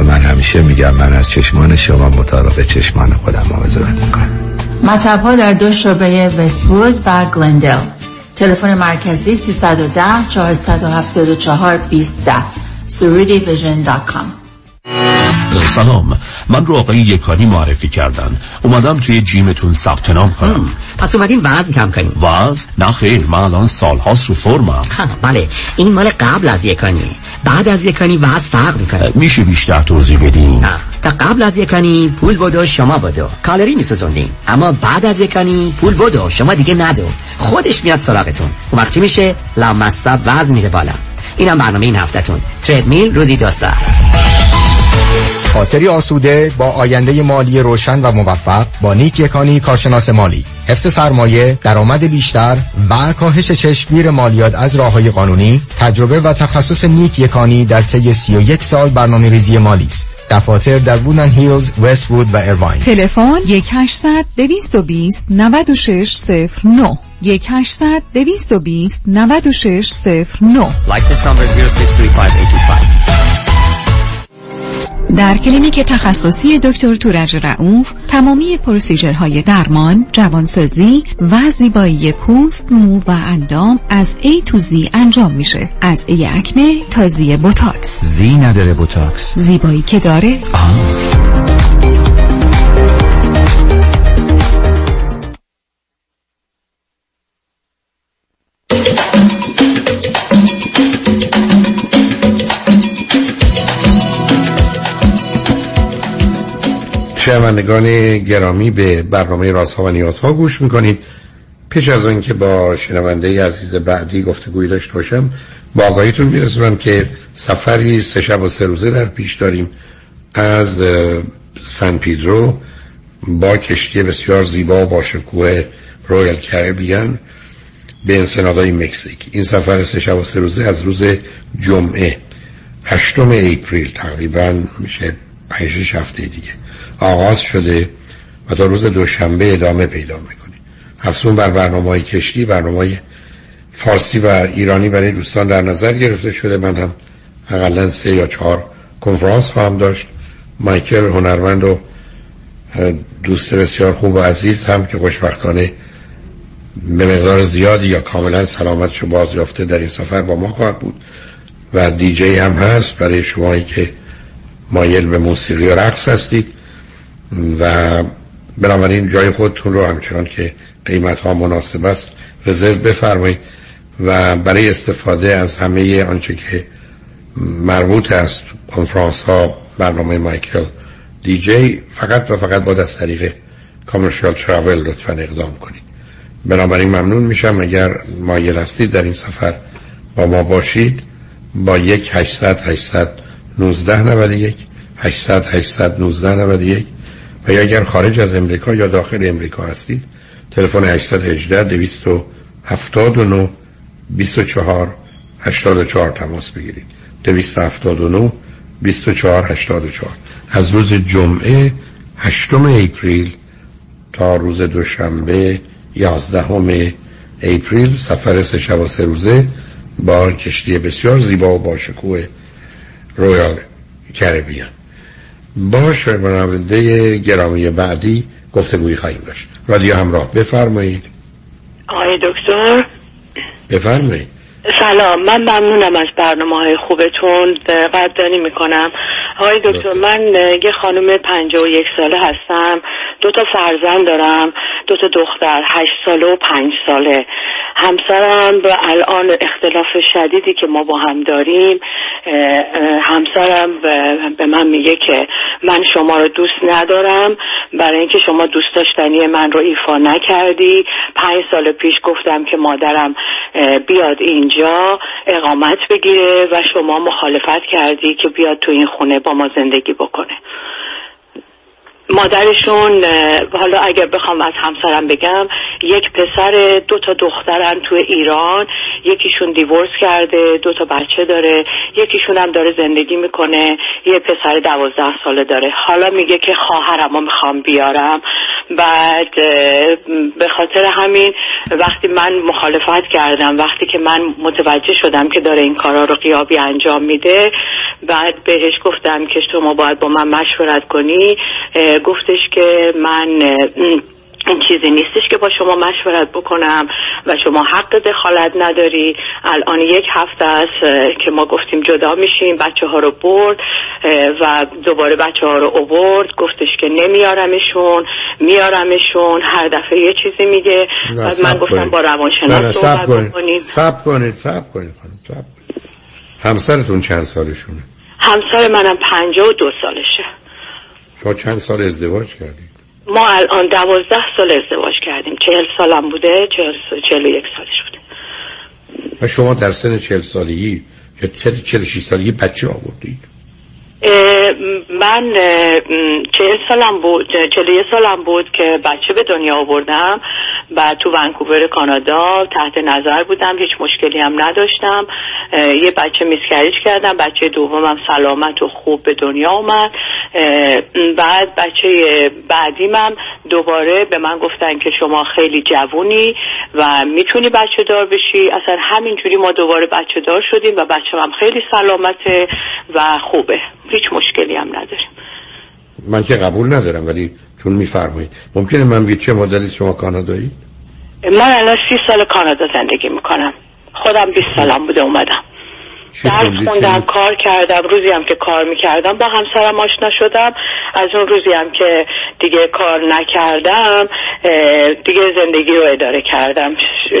و من همیشه میگم من از چشمان شما مطابق چشمان خودم مواظبت می‌کنم. مطب ها در دو شعبه وستوود و گلندل. تلفن مرکزی 310 474 20 surudivision.com سلام. من رو آقای یکانی معرفی کردن. اومدم توی جیمتون ثبت نام کنم. پس اومدین وزن کم کنیم. وزن؟ نه خیر من الان سالهاست رو فرمم. بله. این مال قبل از یکانی. بعد از یکانی وزن فرق می‌کنه. میشه بیشتر توضیح بدین؟ تا قبل از یکانی پول بدو شما بدو. کالری میسوزونیم اما بعد از یکانی پول بدو شما دیگه ندو. خودش میاد سراغتون. اون وقت چی میشه لامصب وزن میره بالا. اینم برنامه این هفتهتون. تریدمیل روزی دو ساعت. خاطری آسوده با آینده مالی روشن و موفق با نیک یکانی کارشناس مالی. حفظ سرمایه درآمد بیشتر و کاهش چشمگیر مالیات از راه های قانونی تجربه و تخصص نیک یکانی در طی 31 سال برنامه ریزی مالی است. دفاتر در بودن هیلز، وست وود و ایرواین تلفن 1800 220 9609 1800 220 9609 License number 0635825 در کلینیک تخصصی دکتر تورج رئوف تمامی procedure های درمان، جوانسازی و زیبایی پوست، مو و اندام از A to Z انجام میشه. از A acne تا Z Botox. زی نداره بوتاکس زیبایی که داره آه. شنوندگان گرامی به برنامه رازها و نیازها گوش می‌کنید. پیش از اون که با شنونده عزیز بعدی گفتگوی داشته باشم به آگاهیتون میرسونم که سفری سه شب و سه روزه در پیش داریم. از سن پیدرو با کشتی بسیار زیبا با شکوه Royal Caribbean به انسنادای مکزیک. این سفر سه شب و سه روزه از روز جمعه هشتم April تقریبا میشه پنج هفته دیگه. آغاز شده و تا روز دوشنبه ادامه پیدا می‌کنه. افزون بر برنامه های کشتی برنامه های فارسی و ایرانی برای دوستان در نظر گرفته شده. من هم اقلا سه یا چهار کنفرانس خواهم داشت. مایکل هنرمند و دوست بسیار خوب و عزیز هم که خوشبختانه به مقدار زیادی یا کاملا سلامتشو باز یافته در این سفر با ما خواهد بود. و دیجی هم هست برای شمایی که مایل به موسیقی و رقص هستید و بنابراین جای خودتون رو همچنان که قیمت ها مناسب است رزرو بفرمایید و برای استفاده از همه آنچه که مربوط است کنفرانس ها برنامه مایکل دیجی فقط و فقط با از طریق کامرشال تراول لطفا اقدام کنید. بنابراین ممنون میشم اگر مایل هستید در این سفر با ما باشید. با یک 800 800 19 91 800 800 19 91 و یا اگر خارج از امریکا یا داخل امریکا هستید تلفن 818 279 24 84 تماس بگیرید. 279 24 84 از روز جمعه 8 اپریل تا روز دوشنبه 11 اپریل سفر سه شب و سه روزه با کشتی بسیار زیبا و با شکوه رویال کربیان با شنونده گرامی بعدی گفتگوی خواهیم داشت. رادیو همراه بفرمایید. آقای دکتر. بفرمایید. سلام من ممنونم از برنامه های خوبتون قدردانی می‌کنم. آقای دکتر من یه خانم پنجاه و یک ساله هستم. دو تا فرزند دارم دو تا دختر هشت ساله و پنج ساله. همسرم به الان اختلاف شدیدی که ما با هم داریم همسرم به من میگه که من شما رو دوست ندارم برای اینکه شما دوست داشتنی من رو ایفا نکردی. پنج سال پیش گفتم که مادرم بیاد اینجا اقامت بگیره و شما مخالفت کردی که بیاد تو این خونه با ما زندگی بکنه. مادرشون حالا اگر بخوام از همسرم بگم یک پسر دو تا دخترن تو ایران. یکیشون دیورس کرده دو تا بچه داره. یکیشون هم داره زندگی می‌کنه. یه پسر دوازده ساله داره. حالا میگه که خواهرم می‌خوام بیارم. بعد به خاطر همین وقتی من مخالفت کردم وقتی که من متوجه شدم که داره این کارا رو قیابی انجام میده بعد بهش گفتم که شما باید با من مشورت کنی. گفتش که من این چیزی نیستش که با شما مشورت بکنم و شما حق دخالت نداری. الان یک هفته است که ما گفتیم جدا میشیم بچه ها رو برد و دوباره بچه ها رو اوورد. گفتش که نمیارمشون میارمشون. هر دفعه یه چیزی میگه. بعد من گفتم با روانشناس صحبت کنید. سب کنید سب کنید. همسرتون چند سالشونه؟ همسر منم پنجاه و دو سالشه. شما چند سال ازدواج کردید؟ ما الان دوازده سال ازدواج کردیم. چهل سالم بوده چهل و یک سالش بوده. و شما در سن چهل سالگی یا چهل شیش سالگی بچه آوردید؟ من چهل سالم بود چهل یک سالم بود که بچه به دنیا آوردم و تو ونکوور کانادا تحت نظر بودم هیچ مشکلی هم نداشتم. یه بچه میسکریج کردم بچه دومم سلامت و خوب به دنیا اومد. بعد بچه بعدیمم دوباره به من گفتن که شما خیلی جوونی و می‌تونی بچه دار بشی. اصلا همینجوری ما دوباره بچه دار شدیم و بچه هم خیلی سلامته و خوبه. هیچ مشکلی هم نداریم. من که قبول ندارم ولی چون میفرمایید. ممکنه من بگید چه مدلی شما کانادایی؟ من الان سی سال کانادا زندگی می‌کنم. خودم 20 سالم بوده اومدم. درس خوندم کار کردم روزی هم که کار می‌کردم با همسرم آشنا شدم. از اون روزی هم که دیگه کار نکردم دیگه زندگی رو اداره کردم.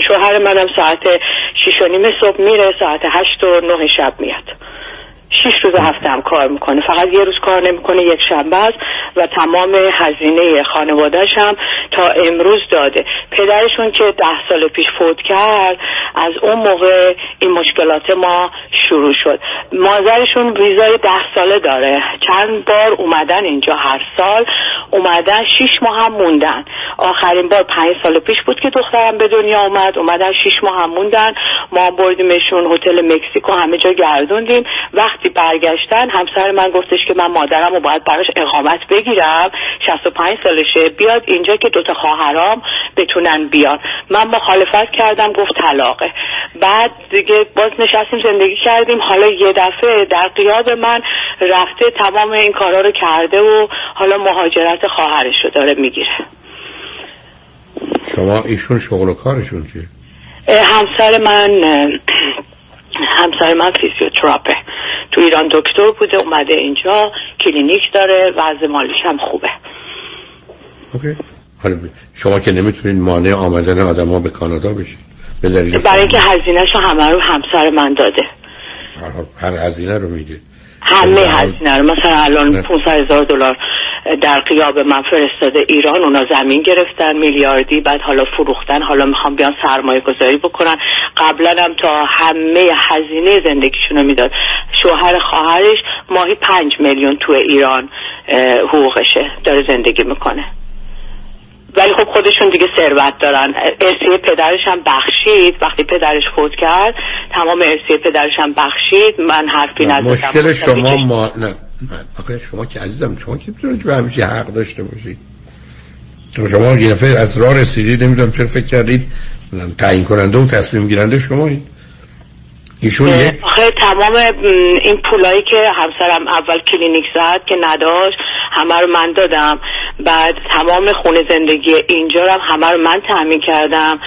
شوهر منم ساعت شیش و نیم صبح میره ساعت هشت و نه شب میاد. شیش روز هفته هم کار می‌کنه. فقط یه روز کار نمی‌کنه یک شنبه است و تمام هزینه خانوادهش هم تا امروز داده. پدرشون که ده سال پیش فوت کرد از اون موقع این مشکلات ما شروع شد. مادرشون ویزای ده ساله داره. چند بار اومدن اینجا هر سال. اومدن شیش ماه هم موندن. آخرین بار پنج سال پیش بود که دخترم به دنیا اومد. اومدن شیش ماه هم موندن. ما بردیمشون هتل مکزیکو همه جا گردوندیم. وقتی برگشتن همسر من گفتش که من مادرم رو باید براش اقامت بگیرم. 65 سالشه. بیاد اینجا که دوتا خواهرام بتونن بیان. من مخالفت کردم گفت طلاقه. بعد دیگه باز نشستیم زندگی کردیم. حالا یه دفعه در قیاب من رفته تمام این کارا رو کرده و حالا مهاجرت خواهرش رو داره می‌گیره. شما ایشون شغل و کارشون چیه؟ همسر من همسر من فیزیوتراپه. تو ایران دکتر بوده اومده اینجا کلینیک داره وضع مالیش هم خوبه. okay. حالا شما که نمی‌تونید مانع آمدن آدم ها به کانادا بشید برای اینکه هزینهشو همه رو همسر من داده. هر هزینه رو میگه. همه هزینه رو. مثلا الان 500 هزار دلار. در غیاب من فرستاده ایران اونا زمین گرفتن میلیاردی بعد حالا فروختن حالا می‌خوام بیان سرمایه گذاری بکنن. قبلا هم تا همه هزینه زندگیشون رو می‌داد. شوهر خواهرش ماهی پنج میلیون تو ایران حقوقشه داره زندگی می‌کنه. ولی خب خودشون دیگه ثروت دارن. ارسیه پدرش هم بخشید. وقتی پدرش فوت کرد تمام ارسیه پدرش هم بخشید. من حرفی نزدم. مشکل شما ما نه. آخه شما که عزیزم شما که می‌تونید به همیشه حق داشته باشید شما یه دفعه از راه رسیدید نمی‌دونم چرا فکر کردید تعیین کننده و تصمیم گیرنده شما این ایشون آخه تمام این پولایی که همسرم اول کلینیک زد که نداشت همه رو من دادم. بعد تمام خونه زندگی اینجا رو همه رو من تعمین کردم.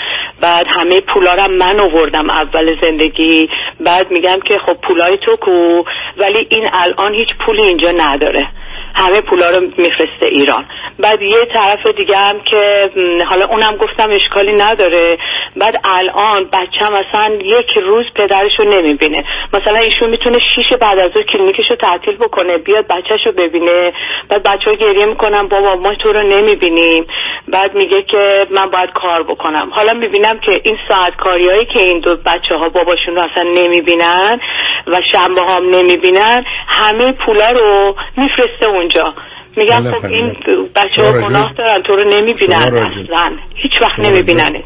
بعد همه پولا رو من آوردم اول زندگی. بعد میگم که خب پولای تو کو. ولی این الان هیچ پولی اینجا نداره. همه پولا رو میفرسته ایران. بعد یه طرف دیگه هم که حالا اونم گفتم اشکالی نداره. بعد الان بچم اصلا یک روز پدرش رو نمی‌بینه. مثلا ایشون می‌تونه شیش بعد از اون کلینیکش رو تعطیل بکنه بیاد بچهش رو ببینه. بعد بچه ها گریه می‌کنم بابا ما تو رو نمی‌بینیم. بعد میگه که من باید کار بکنم. حالا می‌بینم که این ساعت کاریایی که این دو بچه ها باباشون رو اصلا نمی‌بینن و شنبه هم نمی‌بینن همه پولا رو میفرسته اونجا. میگم خب این بچه ها گناه دارن تو رو نمی‌بینن اصلا. هیچ وقت نمیبیننت.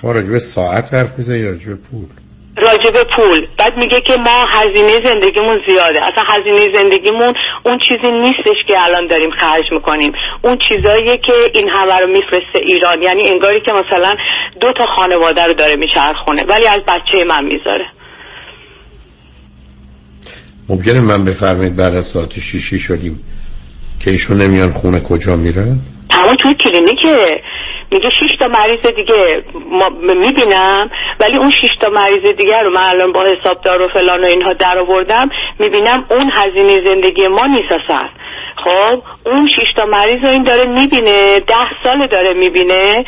شما راجب ساعت حرف می‌زنی راجب پول؟ راجب پول. بعد میگه که ما هزینه زندگیمون زیاده. اصلا هزینه زندگیمون اون چیزی نیستش که الان داریم خرج می‌کنیم. اون چیزاییه که این همه رو میفرسته ایران. یعنی انگاری که مثلا دو تا خانواده رو داره میچرخونه ولی از بچه من می‌ذاره. ممکنه من بفرمایید بعد از ساعت شیشی شدیم که ایشون نمیان خونه کجا میرن؟ همون توی کلینیکه. میگه شش تا مریض دیگه می‌بینم ولی اون شش تا مریض دیگه رو من الان با حسابدار و فلان و اینها در آوردم می‌بینم اون هزینه زندگی ما نیست اصلا. خب؟ اون شش مریض رو این داره می‌بینه ده سال داره می‌بینه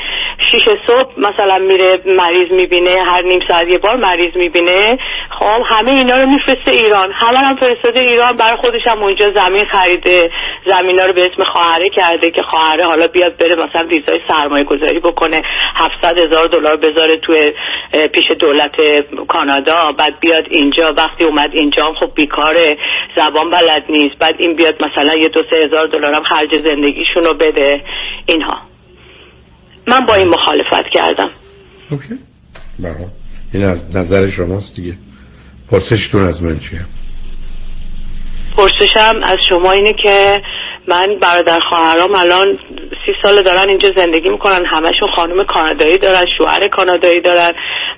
شیش صبح مثلا میره مریض می‌بینه هر نیم ساعت یه بار مریض می‌بینه. خب همه اینا رو میفرسته ایران. همه هم فرستاده ایران برای خودش هم اونجا زمین خریده. زمین رو به اسم خواهره کرده که خواهره حالا بیاد بره مثلا ویزای سرمایه گذاری بکنه. 700 هزار دلار بذاره توی پیش دولت کانادا بعد بیاد اینجا. وقتی اومد اینجا خب بیکاره. زبان بلد نیست. بعد این بیاد مثلا یه دو سه هزار دلار هم خرج زندگیشون رو بده. اینها. من با این مخالفت کردم. اوکی. برای. این نظر شماست دیگه. پرسشتون از من چیه؟ پرسشم از شما اینه که من برادر خواهرام الان سی سال دارن اینجا زندگی می‌کنن. همشون خانم کانادایی دارن شوهر کانادایی دارن.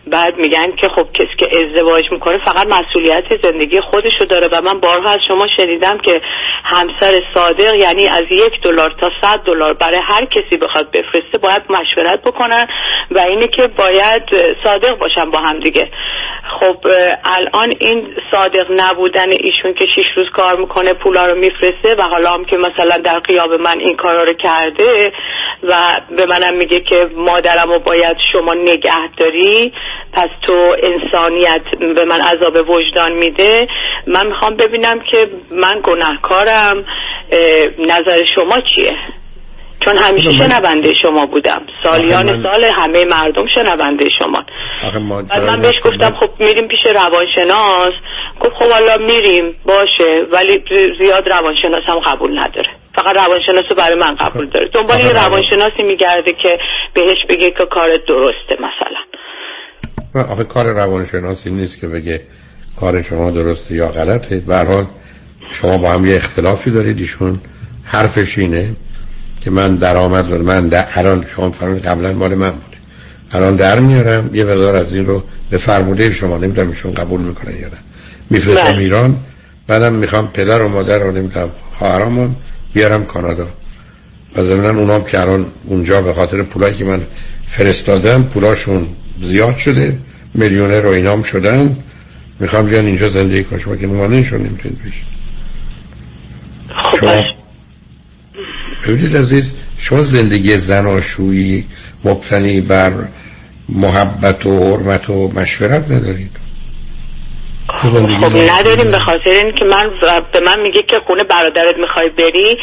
بعد میگن که خب کسی که ازدواج می‌کنه فقط مسئولیت زندگی خودشو داره و من بارها از شما شنیدم که همسر صادق یعنی از یک دلار تا صد دلار برای هر کسی بخواد بفرسته باید مشورت بکنن و اینه که باید صادق باشن با هم دیگه. خب الان این صادق نبودن ایشون که شیش روز کار می‌کنه پولا رو میفرسته و حالا هم که مثلا در قیاب من این کارا رو کرده و به منم میگه که مادرم رو باید شما نگه داری پس تو انسانیت به من عذاب وجدان میده. من می‌خوام ببینم که من گناهکارم نظر شما چیه؟ چون همیشه شنونده شما بودم. سالیان سال همه مردم شنونده شما بعد من بهش گفتم خب میریم پیش روانشناس. گفت خب حالا میریم. باشه. ولی زیاد روانشناس هم قبول نداره. فقط روانشناس رو برای من قبول داره. دنبال یه روانشناسی میگرده که بهش بگه که کار درسته مثلا. آخه کار روانشناسی نیست که بگه کار شما درسته یا غلطه. به حال شما با هم یه اختلافی دارید ایشون. حرفش اینه. که من درآمد من در الان شما فرمودید قبلا مال من بوده. الان در میارم یه مقدار از این رو به فرموده شما نمی‌دونم ایشون قبول می‌کنن یا نه. میفرستم ایران بعدم می‌خوام پدر و مادر رو نمی‌دونم خواهرامون بیارم کانادا. و ضمن اونام که الان اونجا به خاطر پولایی که من فرستادم پولاشون زیاد شده میلیونر رو اینام شدن. می‌خوام بیان اینجا زندگی کنم شما که نمانهشون نمی‌تونید بشید شما ببینید عزیز شما زندگی زناشویی مبتنی بر محبت و حرمت و مشورت ندارید. خب نداریم به خاطر این که من به من میگه که خونه برادرت می‌خوای بری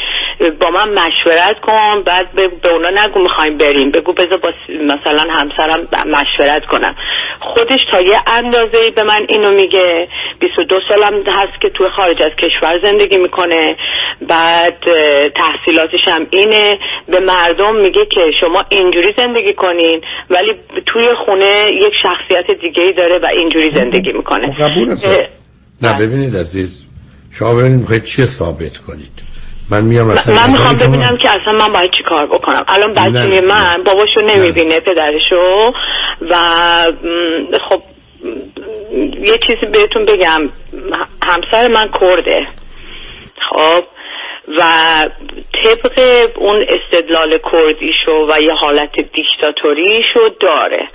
با من مشورت کن بعد به اونا نگو می‌خوایم بریم. بگو بذار با مثلا همسرم مشورت کنم. خودش تا یه اندازه به من اینو میگه. 22 سالم هست که توی خارج از کشور زندگی می‌کنه. بعد تحصیلاتش هم اینه. به مردم میگه که شما اینجوری زندگی کنین ولی توی خونه یک شخصیت دیگه ای داره و اینجوری زندگی می‌کنه. نه ببینید عزیز شما ببینید می‌خواید چی ثابت کنید. من میام اصلا من می‌خوام ببینم که اصلا من باید چی کار بکنم. الان بچه من باباشو نمی‌بینه پدرشو. و خب یه چیزی بهتون بگم. همسر من کرده. خب و طبق اون استدلال کردیشو و یه حالت دیکتاتوریشو داره.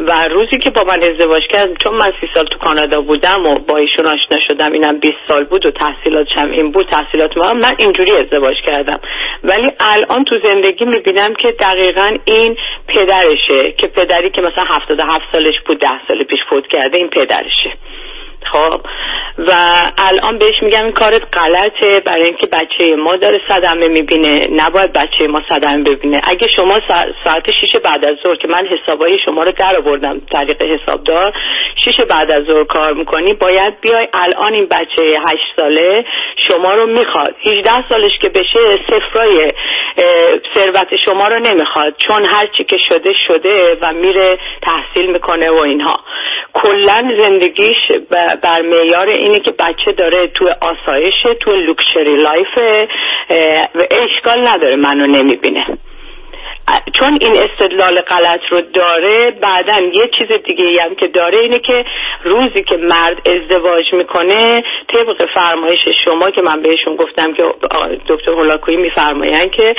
و روزی که با من ازدواج کرد چون من سی سال تو کانادا بودم و با ایشون آشنا شدم اینم 20 سال بود و تحصیلاتشم این بود تحصیلات ما من اینجوری ازدواج کردم. ولی الان تو زندگی می‌بینم که دقیقا این پدرشه که پدری که مثلا 77 سالش بود 10 سال پیش فوت کرده این پدرشه. خب. و الان بهش میگم این کارت غلطه برای اینکه بچه ما داره صدمه می‌بینه. نباید بچه ما صدمه ببینه. اگه شما ساعت شیش بعد از ظهر که من حسابای شما رو در آوردم طریق حسابدار شیش بعد از ظهر کار می‌کنی باید بیای الان این بچه هشت ساله شما رو می‌خواد. 18 سالش که بشه صفرای ثروت شما رو نمی‌خواد. چون هر چی که شده شده و میره تحصیل می‌کنه و اینها. کلا زندگیش بر معیار اینه که بچه داره تو آسایشه تو luxury life اشکال نداره منو نمی‌بینه. چون این استدلال غلط رو داره بعدا یه چیز دیگه هم که داره اینه که روزی که مرد ازدواج می‌کنه طبق فرمایش شما که من بهشون گفتم که دکتر هولاکویی میفرماین که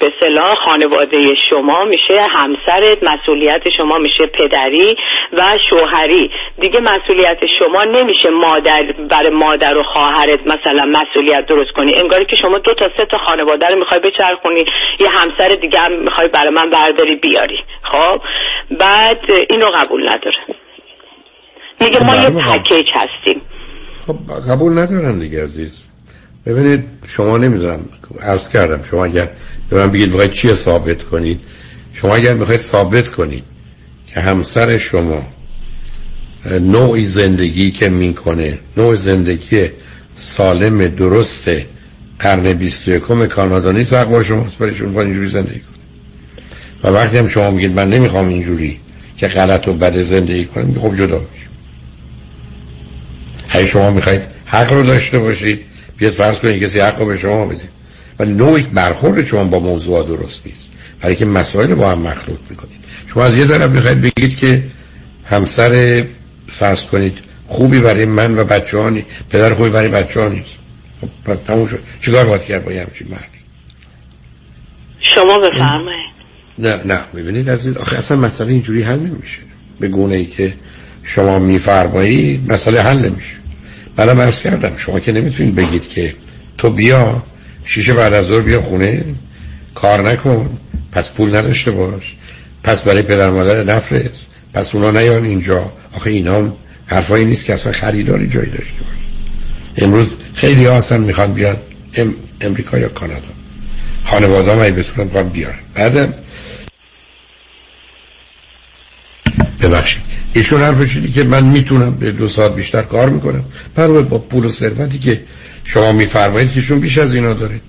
به صلاح خانواده شما میشه همسرت مسئولیت شما میشه پدری و شوهری. دیگه مسئولیت شما نمیشه مادر برای مادر و خواهرت مثلا مسئولیت درست کنی. انگاری که شما دو تا سه تا خانواده رو می‌خوای بچرخونی یه همسر دیگه هم می‌خوای برای من برداری بیاری. خب؟ بعد اینو قبول نداره. میگه ما یه پکیج هستیم. خب قبول ندارن دیگه عزیز. ببینید شما نمی‌دونم عرض کردم شما اگر به من بگید می‌خواید چی ثابت کنید؟ شما اگر می‌خواید ثابت کنید که همسر شما نوعی زندگی که می‌کنه نوع زندگی سالم درسته قرن 21 کانادا نیست حق با شما برایشون با اینجوری زندگی کنه و وقتی هم شما میگید من نمی‌خوام اینجوری که غلط و بد زندگی کنم خب جدا بشید اگه شما می‌خواید حق رو داشته باشید بیاد فرض کنید کسی حق رو به شما بده. ولی نوعی برخورد شما با موضوع درست نیست. برای که مسائل با هم مخلوط می‌کنید. شما از یه طرف می‌خواید بگید که همسر فرض کنید خوبی برای من و بچه ها پدر خوبی برای بچه ها نیست. خب تموم شد. چیکار باید کرد با همچین مردی؟ شما بفرمایید. نه نه می‌بینید عزیز آخه اصلا مسئله اینجوری حل نمیشه. به گونه ای که شما میفرمایید مسئله حل نمیشه. بعدم عرض کردم شما که نمی‌تونید بگید که تو بیا شیشه بعد از ظهر بیا خونه کار نکن پس پول نداشته باش پس برای پدر مادر نفرست پس اونا نیان اینجا. آخه اینا حرفایی نیست که اصلا خریداری جایی داشته امروز خیلی اصلا می‌خوان بیان ام امریکا یا کانادا. خانواده هم بتونن با بیارن بعدم ببخشید. ایشون حرفش که من می‌تونم به دو ساعت بیشتر کار می‌کنم. برای با پول و ثروتی که شما میفرمایید که بیش از اینا داره.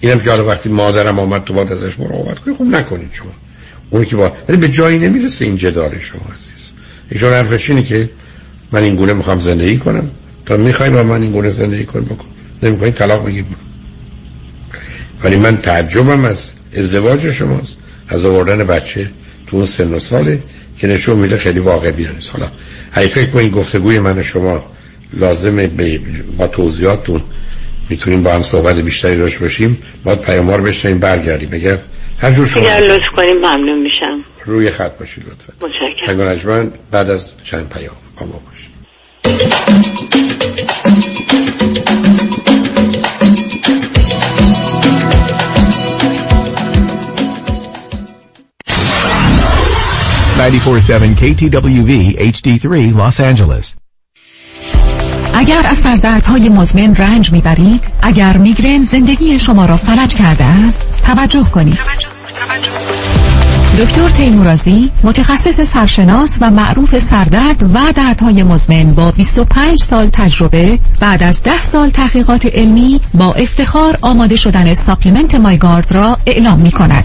اینم که حالا وقتی مادرم آمد تو باید ازش مراقبت کنید خب نکنید شما. اون که با ولی به جایی نمی‌رسه این جدال شما عزیز. ایشون حرفش اینه که من این گونه می‌خوام زندگی کنم. تا می‌خوای با من این گونه زندگی کن بکن. نمی‌خوای طلاق بگیر ولی من تعجبم از ازدواج شماست از آوردن بچه تو اون سن و ساله که نشون میده خیلی واقع بیانیست حالا هی فکر کنید گفتگوی من و شما لازمه با توضیحاتتون می‌تونیم با هم صحبت بیشتری داشت باشیم باید پیامار بشنیم برگردیم. اگر هر جور شما اگر لطف کنیم ممنون میشم. روی خط باشید لطفا. متشکرم. بعد از چند پیام با ما باشید. KTWV HD3 Los Angeles. اگر از سردردهای مزمن رنج می‌برید اگر میگرن زندگی شما را فلج کرده است توجه کنید. دکتر تیمورازی متخصص سرشناس و معروف سردرد و دردهای مزمن با 25 سال تجربه بعد از 10 سال تحقیقات علمی با افتخار آماده شدن ساپلیمنت مایگارد را اعلام می کند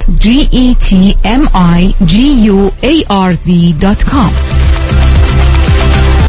G-E-T-M-I-G-U-A-R-D dot com.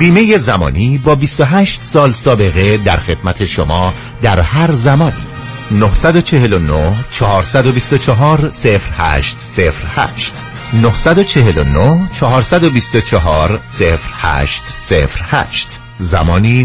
بیمه زمانی با 28 سال سابقه در خدمت شما در هر زمان. 949 424 0808 949 424 0808 زمانی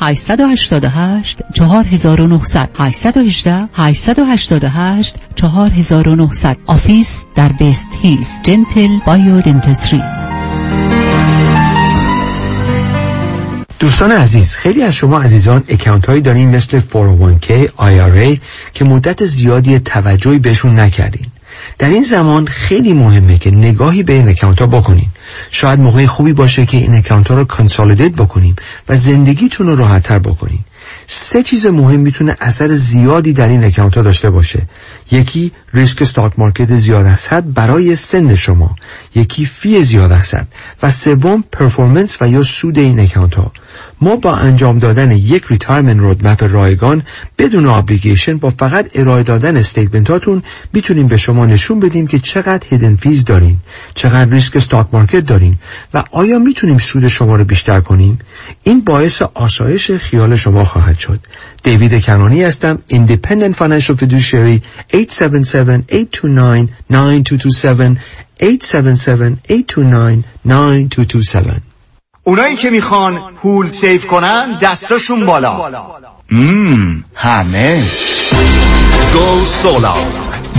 888 4900 818 888 4900 office در وست هیلز Gentle Bio Dentistry دوستان عزیز خیلی از شما عزیزان account هایی دارین مثل 401k IRA که مدت زیادی توجهی بهشون نکردین. در این زمان خیلی مهمه که نگاهی به این account ها بکنین. شاید موقع خوبی باشه که این account ها رو consolidate بکنیم و زندگیتون رو راحتتر بکنین. سه چیز مهم می‌تونه اثر زیادی در این account ها داشته باشه. یکی ریسک stock market زیاد حد برای سن شما. یکی fee زیاد حد و سوم performance و یا سود این account ها. ما با انجام دادن یک retirement roadmap رایگان بدون obligation با فقط ارائه دادن statement هاتون می‌تونیم به شما نشون بدیم که چقدر hidden fees دارین چقدر ریسک stock market دارین و آیا می‌تونیم سود شما رو بیشتر کنیم؟ این باعث آسایش خیال شما خواهد شد. دیوید کنانی هستم Independent Financial Fiduciary 877-829-9227 877-829-9227 اونایی که می‌خوان پول save کنن دستاشون بالا. مم همه. Go solar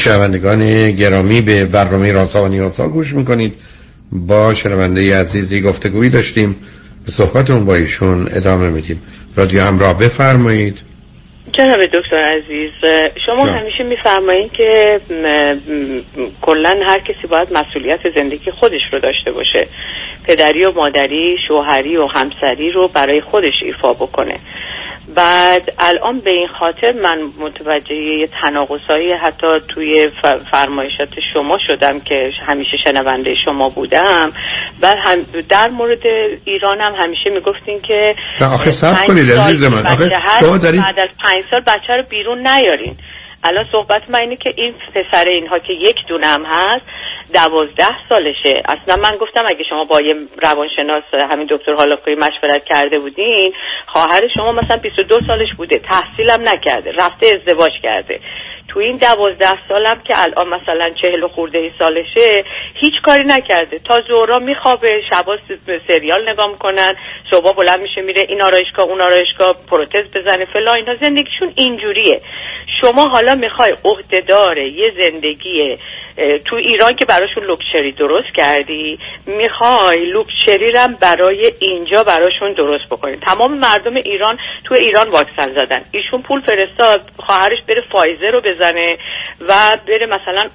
شنوندگان گرامی به برنامه رازها و نیازها گوش می‌کنید. با شنونده عزیزی گفتگویی داشتیم. به صحبتون با ایشون ادامه میدیم. رادیو همراه بفرمایید. جناب دکتر عزیز شما جان. همیشه میفرمایید که کلا هر کسی باید مسئولیت زندگی خودش رو داشته باشه. پدری و مادری شوهری و همسری رو برای خودش ایفا بکنه. بعد الان به این خاطر من متوجه یه تناقضایی حتی توی فرمایشات شما شدم که همیشه شنونده شما بودم هم در مورد ایران هم همیشه می‌گفتین که آخه پنج کنید، عزیز من. آخه شما دارید- بعد از پنج سال بچه رو بیرون نیارین الان صحبت من اینه که این پسر اینها که یک دونم هست دوازده سالشه. اصلا من گفتم اگه شما با یه روانشناس همین دکتر هالاکوی مشورت کرده بودین خواهر شما مثلا 22 سالش بوده تحصیلم نکرده رفته ازدواج کرده. تو این دوازده سالم که الان مثلا چهل و خورده ای سالشه هیچ کاری نکرده. تا زورا میخوابه شبا سریال نگاه می‌کنن صبح بلند میشه میره این آرایشگاه اون آرایشگاه پروتز بزنه فلان اینا. زندگیشون اینجوریه. شما حالا می‌خوای عهدهدار یه زندگی تو ایران که براشون لوکچری درست کردی می‌خوای لوکچری رم برای اینجا براشون درست بکنی. تمام مردم ایران تو ایران واکسن زدن. ایشون پول فرستاد خواهرش بره فایزر رو بزنه و بره مثلا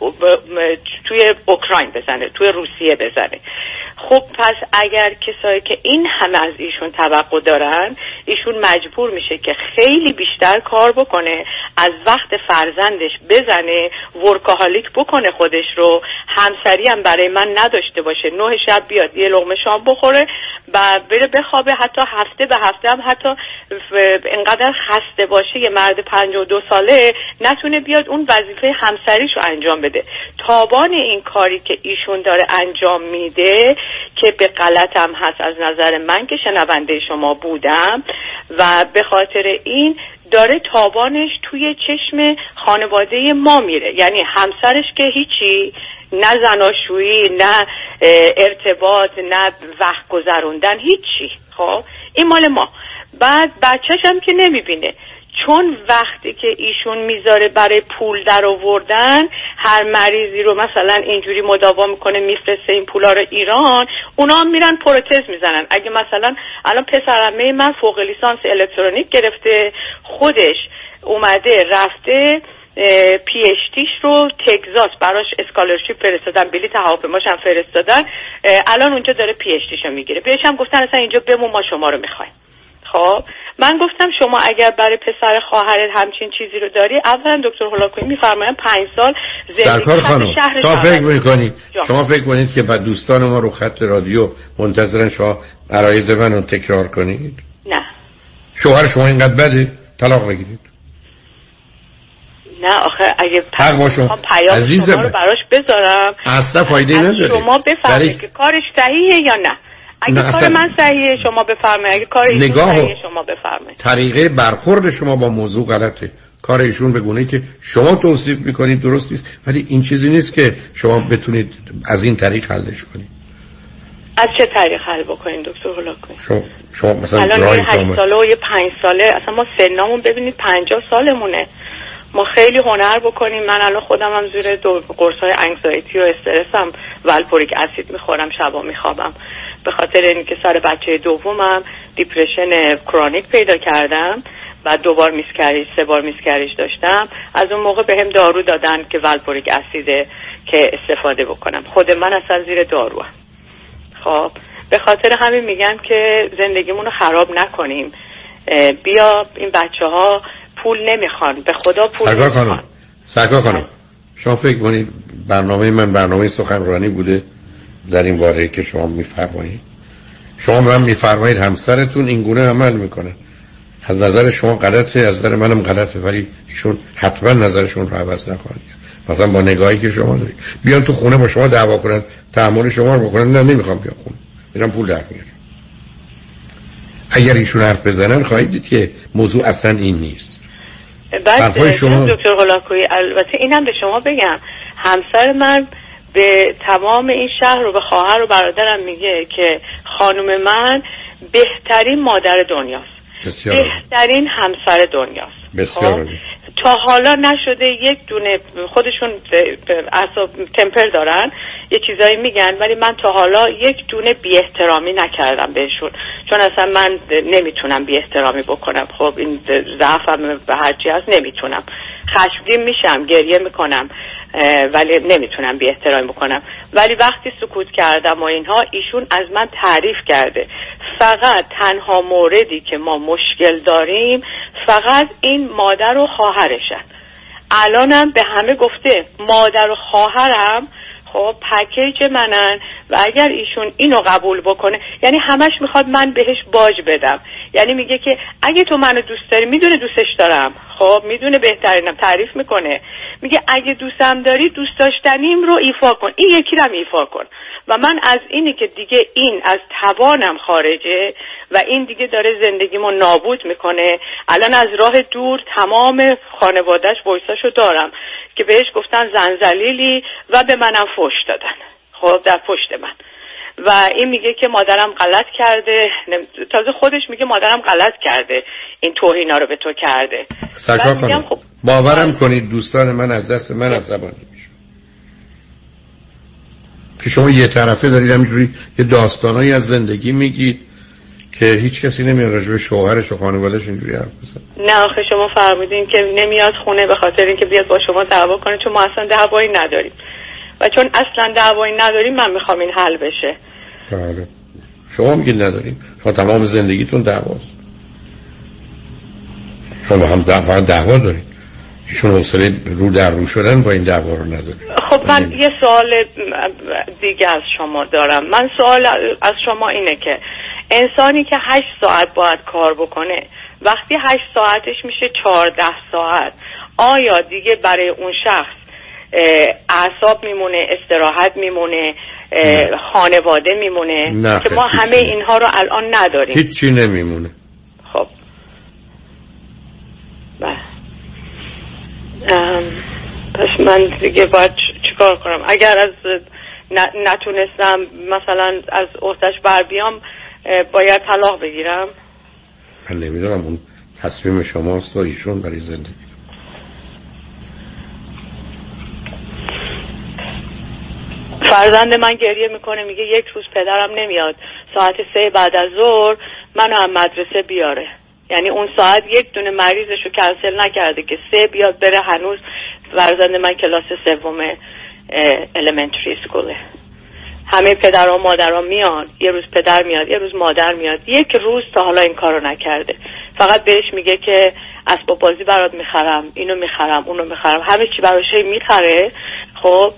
توی اوکراین بزنه توی روسیه بزنه. خب پس اگر کسایی که این همه از ایشون توقع دارن ایشون مجبور میشه که خیلی بیشتر کار بکنه از وقت فرزندش بزنه ورکاهالیک بکنه خودش رو. همسری هم برای من نداشته باشه. نه شب بیاد یه لغمه شام بخوره. و بره بخوابه. حتی هفته به هفته هم حتی انقدر خسته باشه یه مرد پنج و دو ساله نتونه بیاد اون وظیفه همسریش رو انجام بده. تابان این کاری که ایشون داره انجام میده که به غلطم هست از نظر من که شنونده شما بودم و به خاطر این داره تابانش توی چشم خانواده ما میره. یعنی همسرش که هیچی نه زناشویی نه ارتباط نه وقت گذروندن هیچی. خب این مال ما. بعد بچهش هم که نمی‌بینه. چون وقتی که ایشون می‌ذاره برای پول در آوردن هر مریضی رو مثلا اینجوری مداوا می‌کنه میفرسته این پولا رو ایران اونا هم میرن پروتز می‌زنن. اگه مثلا الان پسرمه من فوق لیسانس الکترونیک گرفته خودش اومده رفته PhD ش رو تگزاس براش scholarship فرستادن بلیت هواپیماش هم فرستادن الان اونجا داره پی اچ دیش رو می‌گیره. بهش هم گفتن اصلا اینجا بمون ما شما رو می‌خوایم. خب؟ من گفتم شما اگر برای پسر خواهرت همچین چیزی رو داری اولا دکتر هولاکویی میفرماین پنج سال سرکار خانم شهر شما فکر می‌کنید. شما فکر کنید که بعد دوستان ما رو خط رادیو منتظرن شما عرایز من رو تکرار کنید؟ نه. شوهر شما اینقدر بده طلاق بگیرید. نه آخه اگه حق با شما. پیام. شما رو براش بذارم. اصلا فایده نداره. شما بفرمایید که کارش صحیحه یا نه. اگه نه، کار اصلا- من صحیحه شما بفرمایید. اگه کار ایشون نگاه- صحیحه شما بفرمایید. طریقه برخورد شما با موضوع غلطه. کار ایشون به گونه که شما توصیف می‌کنید درست نیست. ولی این چیزی نیست که شما بتونید از این طریق حلش کنید. از چه طریق حل بکنین دکتر هولاکویی شما, شما مثلا الان یه هشت شما- ساله و یه پنج ساله اصلا ما سنامون ببینید پنجاه سالمونه. ما خیلی هنر بکنیم. من الان خودم هم زیر دو قرص های انگزایتی و استرسم. valproic acid می‌خورم شبا میخوابم. به خاطر اینکه سر بچه دومم depression chronic پیدا کردم و دو بار miscarriage سه بار miscarriage داشتم. از اون موقع بهم دارو دادن که valproic acid ه که استفاده بکنم. خود من اصلا زیر دارو خب به خاطر همین میگم که زندگیمون رو خراب نکنیم. بیا این بچه ها پول نمی‌خوان. به خدا پول سرکار نمی‌خوان. خانم سرکار خانم. شما فکر کنید برنامه من برنامه سخنرانی بوده. در این باره که شما میفرمایید. شما من میفرمایید همسرتون این گونه عمل می‌کنه. از نظر شما غلطه از نظر منم غلطه ولی ایشون حتما نظرشون رو عوض نخواهند کرد مثلا با نگاهی که شما دارید. بیان تو خونه با شما دعوا کنن تحمل شما رو بکنن. نه نمی‌خوام بیام خونه. میرم پول در میارم اگر ایشون حرف بزنن خواهید دید که موضوع اصلا این نیست. بعد شما- دکتر هولاکویی البته اینم به شما بگم. همسر من به تمام این شهر رو به خواهر و برادرم میگه که خانم من بهترین مادر دنیاست بسیار. بهترین همسر دنیاست بسیار خب؟ تا حالا نشده یک دونه خودشون اصاب تمپر دارن یه چیزایی میگن ولی من تا حالا یک دونه بی احترامی نکردم بهشون. چون اصلا من نمی‌تونم بی احترامی بکنم. خب این ضعفم به هرچی هست نمی‌تونم. خشمگین میشم گریه می‌کنم ولی نمی‌تونم بی احترامی بکنم. ولی وقتی سکوت کردم و اینها ایشون از من تعریف کرده. فقط تنها موردی که ما مشکل داریم فقط این مادر و خواهرشن. الانم به همه گفته مادر و خواهرم خب پکیج منن و اگر ایشون اینو قبول بکنه یعنی همش می‌خواد من بهش باج بدم. یعنی میگه که اگه تو منو دوست داری می‌دونه دوستش دارم. خب می‌دونه بهترینم تعریف می‌کنه. میگه اگه دوستم داری دوست داشتنیم رو ایفا کن. این یکی رو ایفا کن. و من از اینی که دیگه این از توانم خارجه و این دیگه داره زندگیمو نابود می‌کنه. الان از راه دور تمام خانوادهش ویساشو دارم که بهش گفتن زنزلیلی و به منم فش دادن. خب در پشت من. و این میگه که مادرم غلط کرده. تازه خودش میگه مادرم غلط کرده. این توهینا رو به تو کرده. سرکار خانم خب باورم کنید دوستان من از دست من عصبانی میشه که شما یه طرفه دارید همینجوری یه داستانایی از زندگی میگید که هیچ کسی نمیاد راجع به شوهرش و خانوادهش اینجوری حرف بزنه. نه آخه شما فرمودین که نمیاد خونه به خاطر اینکه بیاد با شما دعوا کنه چون ما اصلا دعوایی نداریم. و چون اصلا دعوایی نداریم من می‌خوام این حل بشه. بله. شما میگید نداریم. شما تمام زندگیتون دعواست. شما هم دعوا دعوا دارید. ایشون حوصله رو در رو شدن با این دعوا رو نداره خب من یه سوال دیگه از شما دارم. من سوال از شما اینه که انسانی که هشت ساعت باید کار بکنه وقتی هشت ساعتش میشه چهارده ساعت آیا دیگه برای اون شخص اعصاب میمونه استراحت میمونه خانواده میمونه؟ نه که ما همه. اینها رو الان نداریم. هیچی نمیمونه. خب. بله. پس من دیگه باید چیکار کنم؟ اگر از نتونستم مثلا از عهدش بر بیام باید طلاق بگیرم. من نمی‌دونم اون تصمیم شماست و ایشون برای زندگی. فرزند من گریه می‌کنه میگه یک روز پدرم نمیاد. ساعت سه بعد از ظهر منو هم مدرسه بیاره. یعنی اون ساعت یک دونه مریضش رو کنسل نکرده که سه بیاد بره هنوز فرزند من کلاس سوم elementary اسکوله همه پدر و مادرها میان یه روز پدر میاد یه روز مادر میاد یک روز تا حالا این کارو نکرده. فقط بهش میگه که اسباب بازی برات می‌خرم اینو می‌خرم اونو می‌خرم. همه چی براش می‌خره. خب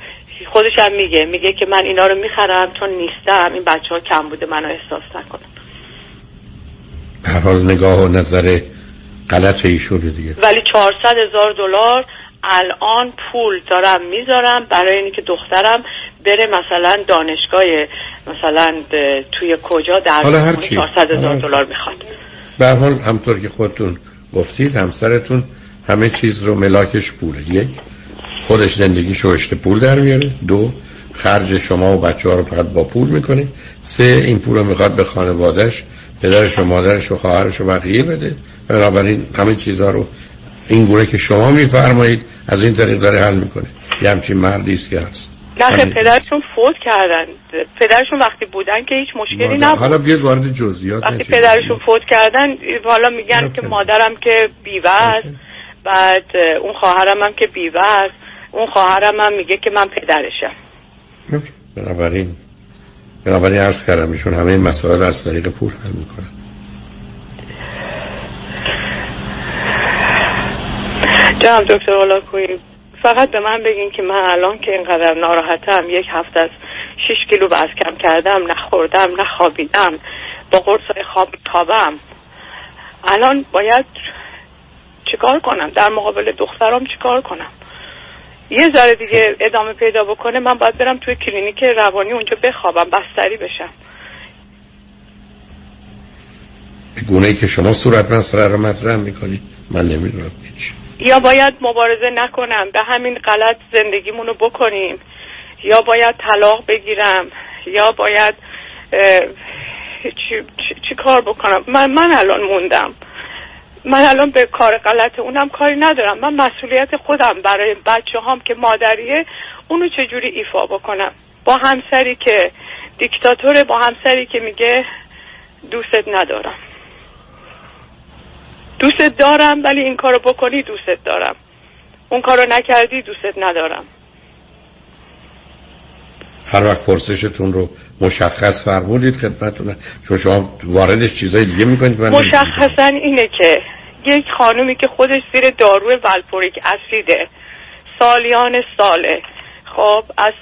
خودش هم میگه میگه که من اینا رو می‌خرم چون نیستم این بچه ها کم بوده منو احساس نکنم هر حال نگاه و نظر غلط ایشون دیگه. ولی 400 هزار دلار الان پول دارم می‌ذارم برای اینکه دخترم بره مثلا دانشگاه مثلا توی کجا در حالا هر چی. 400 هزار دلار می‌خواد. به هر حال همطور که خودتون گفتید همسرتون همه چیز رو ملاکش پوله. یک خودش زندگی شوشت پول در میاره. دو خرج شما و بچه ها رو فقط با پول می‌کنه. سه این پول رو می‌خواد به خانوادهش پدرش و مادرش و خواهرش و بقیه بده. بنابراین همه چیزها رو این گونه که شما میفرمایید از این طریق داره حل می‌کنه. یه همچین مردی است که هست. نه. پدرشون فوت کردن. پدرشون وقتی بودن که هیچ مشکلی نبود. حالا بیاد وارد جزئیات وقتی. پدرشون فوت کردن حالا میگن که مادرم که بیوه است بعد اون خواهرم هم که بیوه است اون خواهرم هم میگه که من پدرشم. بنابراین بنابراین عرض کردم ایشون همه این مسائل از طریق پول حل می‌کنن. جناب دکتر اولاکوی فقط به من بگین که من الان که اینقدر ناراحتم یک هفته از 6 کیلو وزن کم کردم نخوردم نخوابیدم با قرص خواب تابم. الان باید چیکار کنم؟ در مقابل دخترام چیکار کنم؟ یه ذره دیگه ادامه پیدا بکنه من باید برم توی کلینیک روانی اونجا بخوابم بستری بشم. گونه ای که شما صورت مسئله رو مطرح می‌کنید من نمی‌دونم هیچ. یا باید مبارزه نکنم به همین غلط زندگیمونو بکنیم. یا باید طلاق بگیرم یا باید چی, چی, چی کار بکنم؟ من, من الان موندم. من الان به کار غلط اونم کاری ندارم. من مسئولیت خودم برای بچه هام که مادریه اونو چجوری ایفا بکنم؟ با همسری که دیکتاتوره با همسری که میگه دوستت ندارم. دوستت دارم ولی این کارو بکنی دوستت دارم. اون کارو نکردی دوستت ندارم. هر وقت پرسشتون رو مشخص فرمودید خدمتتون. چون شما واردش چیزای دیگه می‌کنید من. مشخصا اینه که یک خانومی که خودش زیر داروی ولپوریک اسیده. سالیان ساله. خب از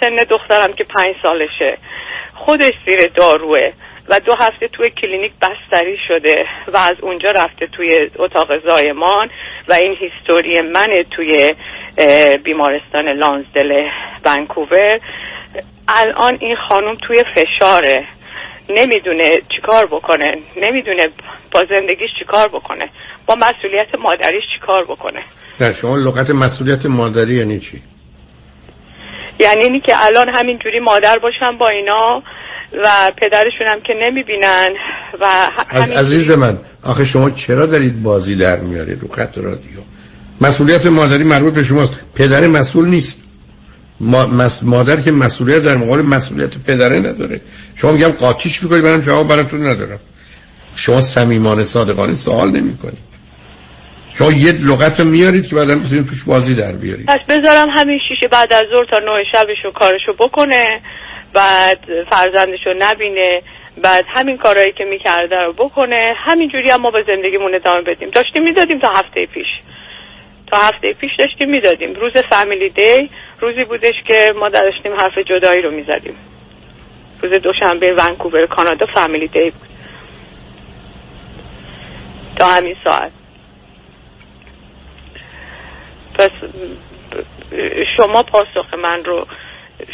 سن دخترم که پنج سالشه. خودش زیر داروه و دو هفته توی کلینیک بستری شده و از اونجا رفته توی اتاق زایمان و این هیستوری منه توی بیمارستان لانزدل ونکوور. الان این خانم توی فشاره. نمی‌دونه چیکار بکنه نمی‌دونه با زندگیش چیکار بکنه با مسئولیت مادریش چیکار بکنه. در شما لغت مسئولیت مادری یعنی چی؟ یعنی اینی که الان همینجوری مادر باشن با اینا و پدرشون هم که نمی‌بینن و از عزیز من آخه شما چرا دارید بازی در میارید رو خط رادیو؟ مسئولیت مادری مربوط به شماست پدر مسئول نیست. مادر که مسئولیت در مقابل مسئولیت پدره نداره. شما میگم قاطیش می‌کنید منم جواب براتون ندارم. شما صمیمانه صادقانه سوال نمی‌کنید شما یه لغت رو میارید که بعدا بتونید توش بازی در بیارید. پس بذارم همین شیشه بعد از ظهر تا نه شبشو کارشو بکنه بعد فرزندشو نبینه بعد همین کارهایی که می‌کرده رو بکنه. همینجوری هم ما به زندگیمون ادامه بدیم. داشتیم می‌دادیم تا هفته پیش. تا هفته پیش داشتیم می‌دادیم. روز فامیلی دی روزی بودش که ما داشتیم حرف جدایی رو می‌زدیم. روز دوشنبه ونکوور کانادا فامیلی دی بود. تا همین ساعت. پس شما پاسخ من رو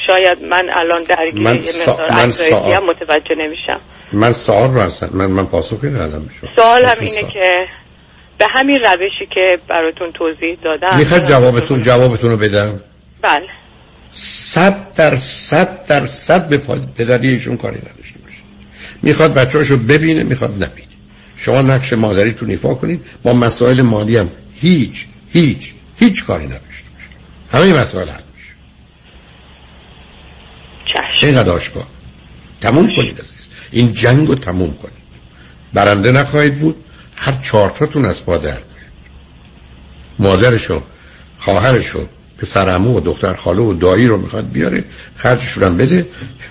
شاید من الان درگیر من سا- من سا- هم متوجه نمیشم. من سوال رو اصلا من من پاسخی ندادم به شما. سوالم اصلا اینه سوال. که به همین روشی که براتون توضیح دادم می‌خواد جوابتون جوابتون رو بدم؟ بله. صد در صد در صد به پدری ایشون کاری نداشته باشید می‌خواد بچه‌هاشو ببینه می‌خواد نبینه. شما نقش مادریتون ایفا کنید با مسائل مالی هم هیچ هیچ هیچ کاری نداشته باشید همه مسائل حل میشه. اینقدر آشکار. تموم کنید عزیز. این جنگ رو تموم کنید. برنده نخواهید بود هر چهارتاتون از پا در میاد. مادرشو خواهرشو پسر عمو و دختر خاله و دایی رو می‌خواد بیاره خرجشون هم بده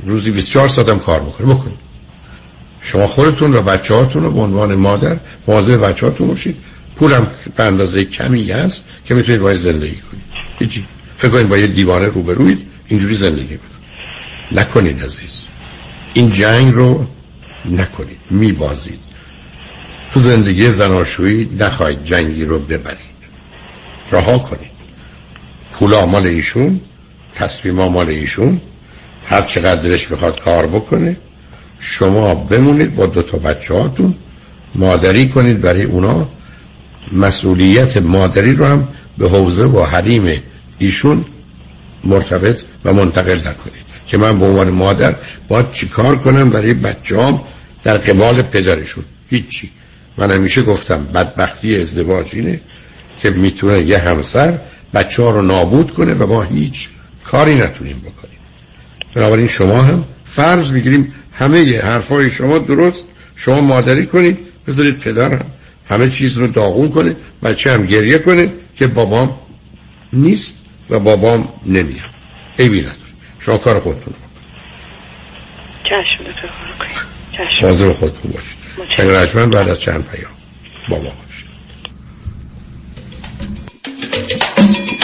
روزی 24 ساعت هم کار بکنه. بکنید شما خودتون و بچه هاتون رو به عنوان مادر مواظب بچه هاتون باشید. پولم به اندازه کمی هست که می‌تونید باید زندگی کنید. هیچی. فکر کنید با یه دیوانه روبروید اینجوری زندگی کنید نکنید عزیز. این جنگ رو نکنید. میبازید. تو زندگی زناشویی نخواهید جنگی رو ببرید. رها کنید. پول مال ایشون تصمیم مال ایشون هر چقدر دلش بخواد کار بکنه شما بمونید با دو تا بچه هاتون مادری کنید برای اونا. مسئولیت مادری رو هم به حوزه و حریم ایشون مرتبط و منتقل نکنید. که من به عنوان مادر باید چیکار کنم برای بچه‌ام در قبال پدرشون؟ هیچی. من همیشه گفتم بدبختی ازدواج اینه که می‌تونه یه همسر بچه ها رو نابود کنه و ما هیچ کاری نتونیم بکنیم. بنابراین شما هم فرض بگیریم همه حرفای شما درست شما مادری کنید بذارید پدر هم همه چیز رو داغون کنه بچه هم گریه کنه که بابام نیست و بابام نمیاد. ایبی نداره. شما کار خودتون رو چشم چشم. خودتون باشید. چنگ بعد از چند پیام. بابا.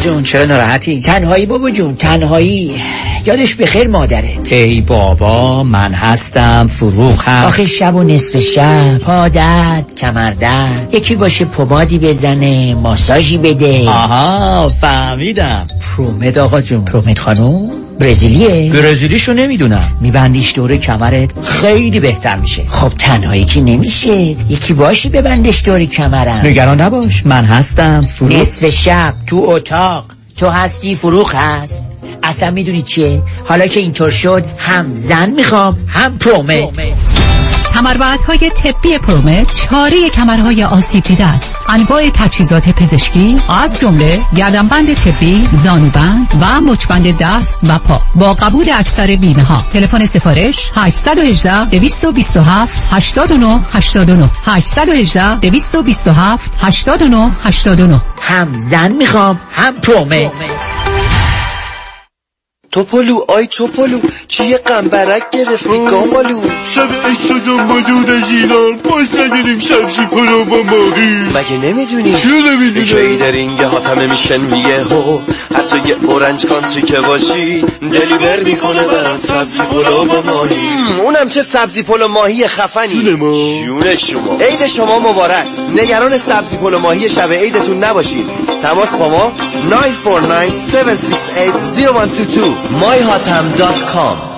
جون چرا ناراحتی؟ تنهایی بابا جون تنهایی. یادش به خیر مادرت. ای بابا من هستم فروغ هم آخه شب و نصف شب پادت کمردت یکی باشه پمادی بزنه ماساژی بده. آها فهمیدم. پرومد آقا جون. پرومد خانوم برزیلیه؟ برزیلیشو نمی‌دونم. میبندیش دور کمرت خیلی بهتر میشه. خب تنهایی که نمیشه. یکی باشی ببندش دور کمرم. نگران نباش. من هستم. فروغ نصف شب تو اتاق. تو هستی فروغ هست. اصلا می‌دونی چیه؟ حالا که اینطور شد هم زن می‌خوام هم پرومه های طبی پرومت چاره کمرهای آسیب دیده است. انواع تجهیزات پزشکی از جمله گردنبند طبی زانوبند و مچبند دست و پا. با قبول اکثر بیمه ها تلفن سفارش 818 227 89 89 818 227 89 89 هم زن می‌خوام هم پرومه. توپلو آی توپلو چی یه قنبرک گرفتی؟ گامالو شب عشق دنبالون از ایران باز نداریم سبزی پلو با ماهی. مگه نمی‌دونی؟ چیو نمی‌دونی؟ جایی در اینگه هاتمه میشن میگه هو. حتی یه اورنج کانتری که باشی دلیور می‌کنه برات سبزی پلو با ماهی. اونم چه سبزی پلو ماهی خفنی. جون ما. جون شما. عید شما مبارک. نگران سبزی پلو ماهی شب عیدتون نباشید. تماس با ما 949 768 0122 myhotam.com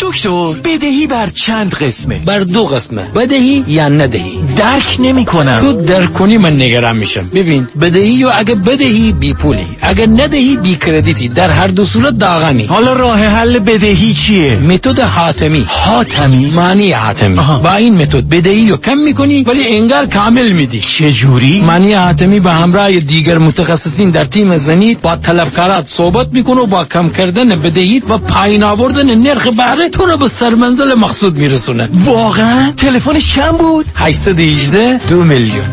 دکتر بدهی بر چند قسمه؟ بر دو قسمه. بدهی یا ندهی؟ درک نمی کنم تو درک کنی من نگران میشم. ببین بدهی و اگه بدهی بی پولی. اگه ندهی بی کردیتی. در هر دو صورت داغمی حالا راه حل بدهی چیه؟ متد حاتمی. حاتمی؟ معنی حاتمی. با این متد بدهی رو کم می‌کنی ولی انگار کامل میدی. چه جوری معنی حاتمی به همراه دیگر متخصصین در تیم زنید با طلبکارات صحبت می‌کنه و با کم کردن بدهی و پایین آوردن نرخ بهره تو رو به سرمنزل مقصود میرسونه. واقعا تلفن چند بود؟ 818 دو میلیون.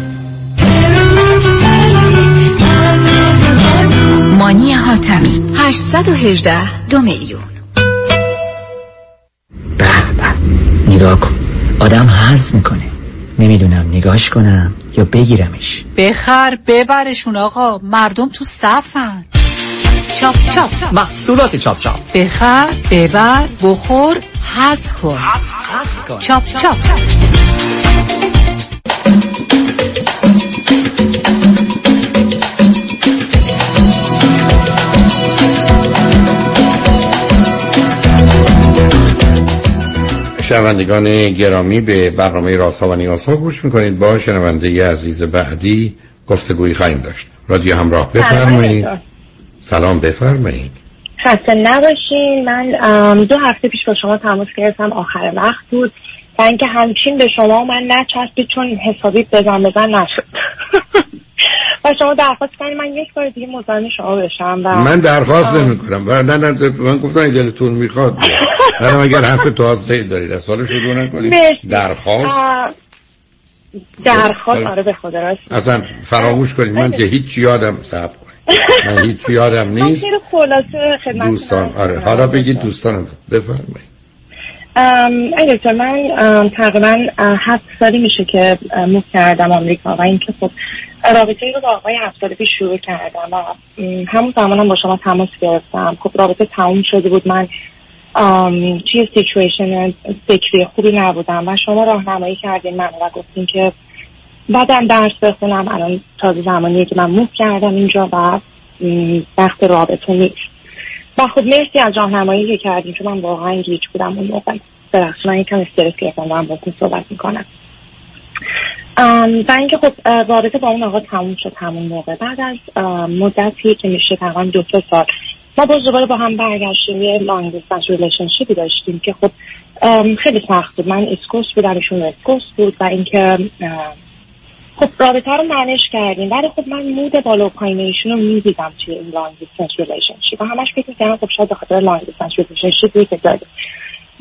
مانی حاتمی. 818 دو میلیون. به به. نگاه کن. آدم حز می‌کنه. نمی‌دونم نگاش کنم یا بگیرمش. بخر ببرشون آقا. مردم تو صفن. چاپ چاپ. محصولات چاپ چاپ. بخر ببر بخور حس کن. چاپ چاپ. شنوندگان گرامی به برنامه راست ها و نیاز ها گوش می‌کنید. با شنونده عزیز بعدی گفتگوی خواهیم داشت. رادیو همراه. بفرمایید. سلام بفرمایید. خسته نباشین. من دو هفته پیش با شما تماس گرفتم. آخر وقت بود. و اینکه همچین به شما من نچسبید چون حسابی بزن بزن نشد. و شما درخواست کنید من یک بار دیگه مزاحم شما بشم و من درخواست نمی کنم نه نه نه من گفتم اگه دلتون می‌خواد برم اگر حرف تازه دارید. از سال شروع نکنید. درخواست؟ درخواست. آره به خدا راست. اصلا فراموش کنید. من که هیچ یادم کنید من هیچ یادم نیست. خلاصه خدمت دوستان. آره. حالا بگید دوستانم بفرمایید. اگر تو من تقریبا هفت سالی میشه که موو کردم آمریکا و اینکه خب رابطه رو با آقای هفت سال پیش شروع کردم و همون زمانم با شما تماس گرفتم. خب رابطه تموم شده بود. من توی سیچویشن فکری خوبی نبودم و شما راهنمایی کردین من و گفتین که بعدم درس بخونم الان تازه زمانیه که من موو کردم اینجا و وقت رابطه نیست. و خب مرسی از راهنمایی که کردین چون من واقعا گیج بودم اون موقع. ببخشید من یکم استرس گرفتم دارم باهاتون صحبت می‌کنم. و اینکه خب رابطه با اون آقا تموم شد همون موقع. بعد از مدتی که میشه تقریبا دو سه سال. ما باز دوباره با هم برگشتیم یه long distance relationship ی داشتیم که خب خیلی سخت بود. من East Coast بودم ایشون West Coast بود و اینکه خب رابطه رو manage کردیم. ولی خب من mood بالا و پایین ایشون رو می‌دیدم توی این long distance relationship و همش فکر می‌کردم خب شاید به خاطر long distance relationship ی که داریم.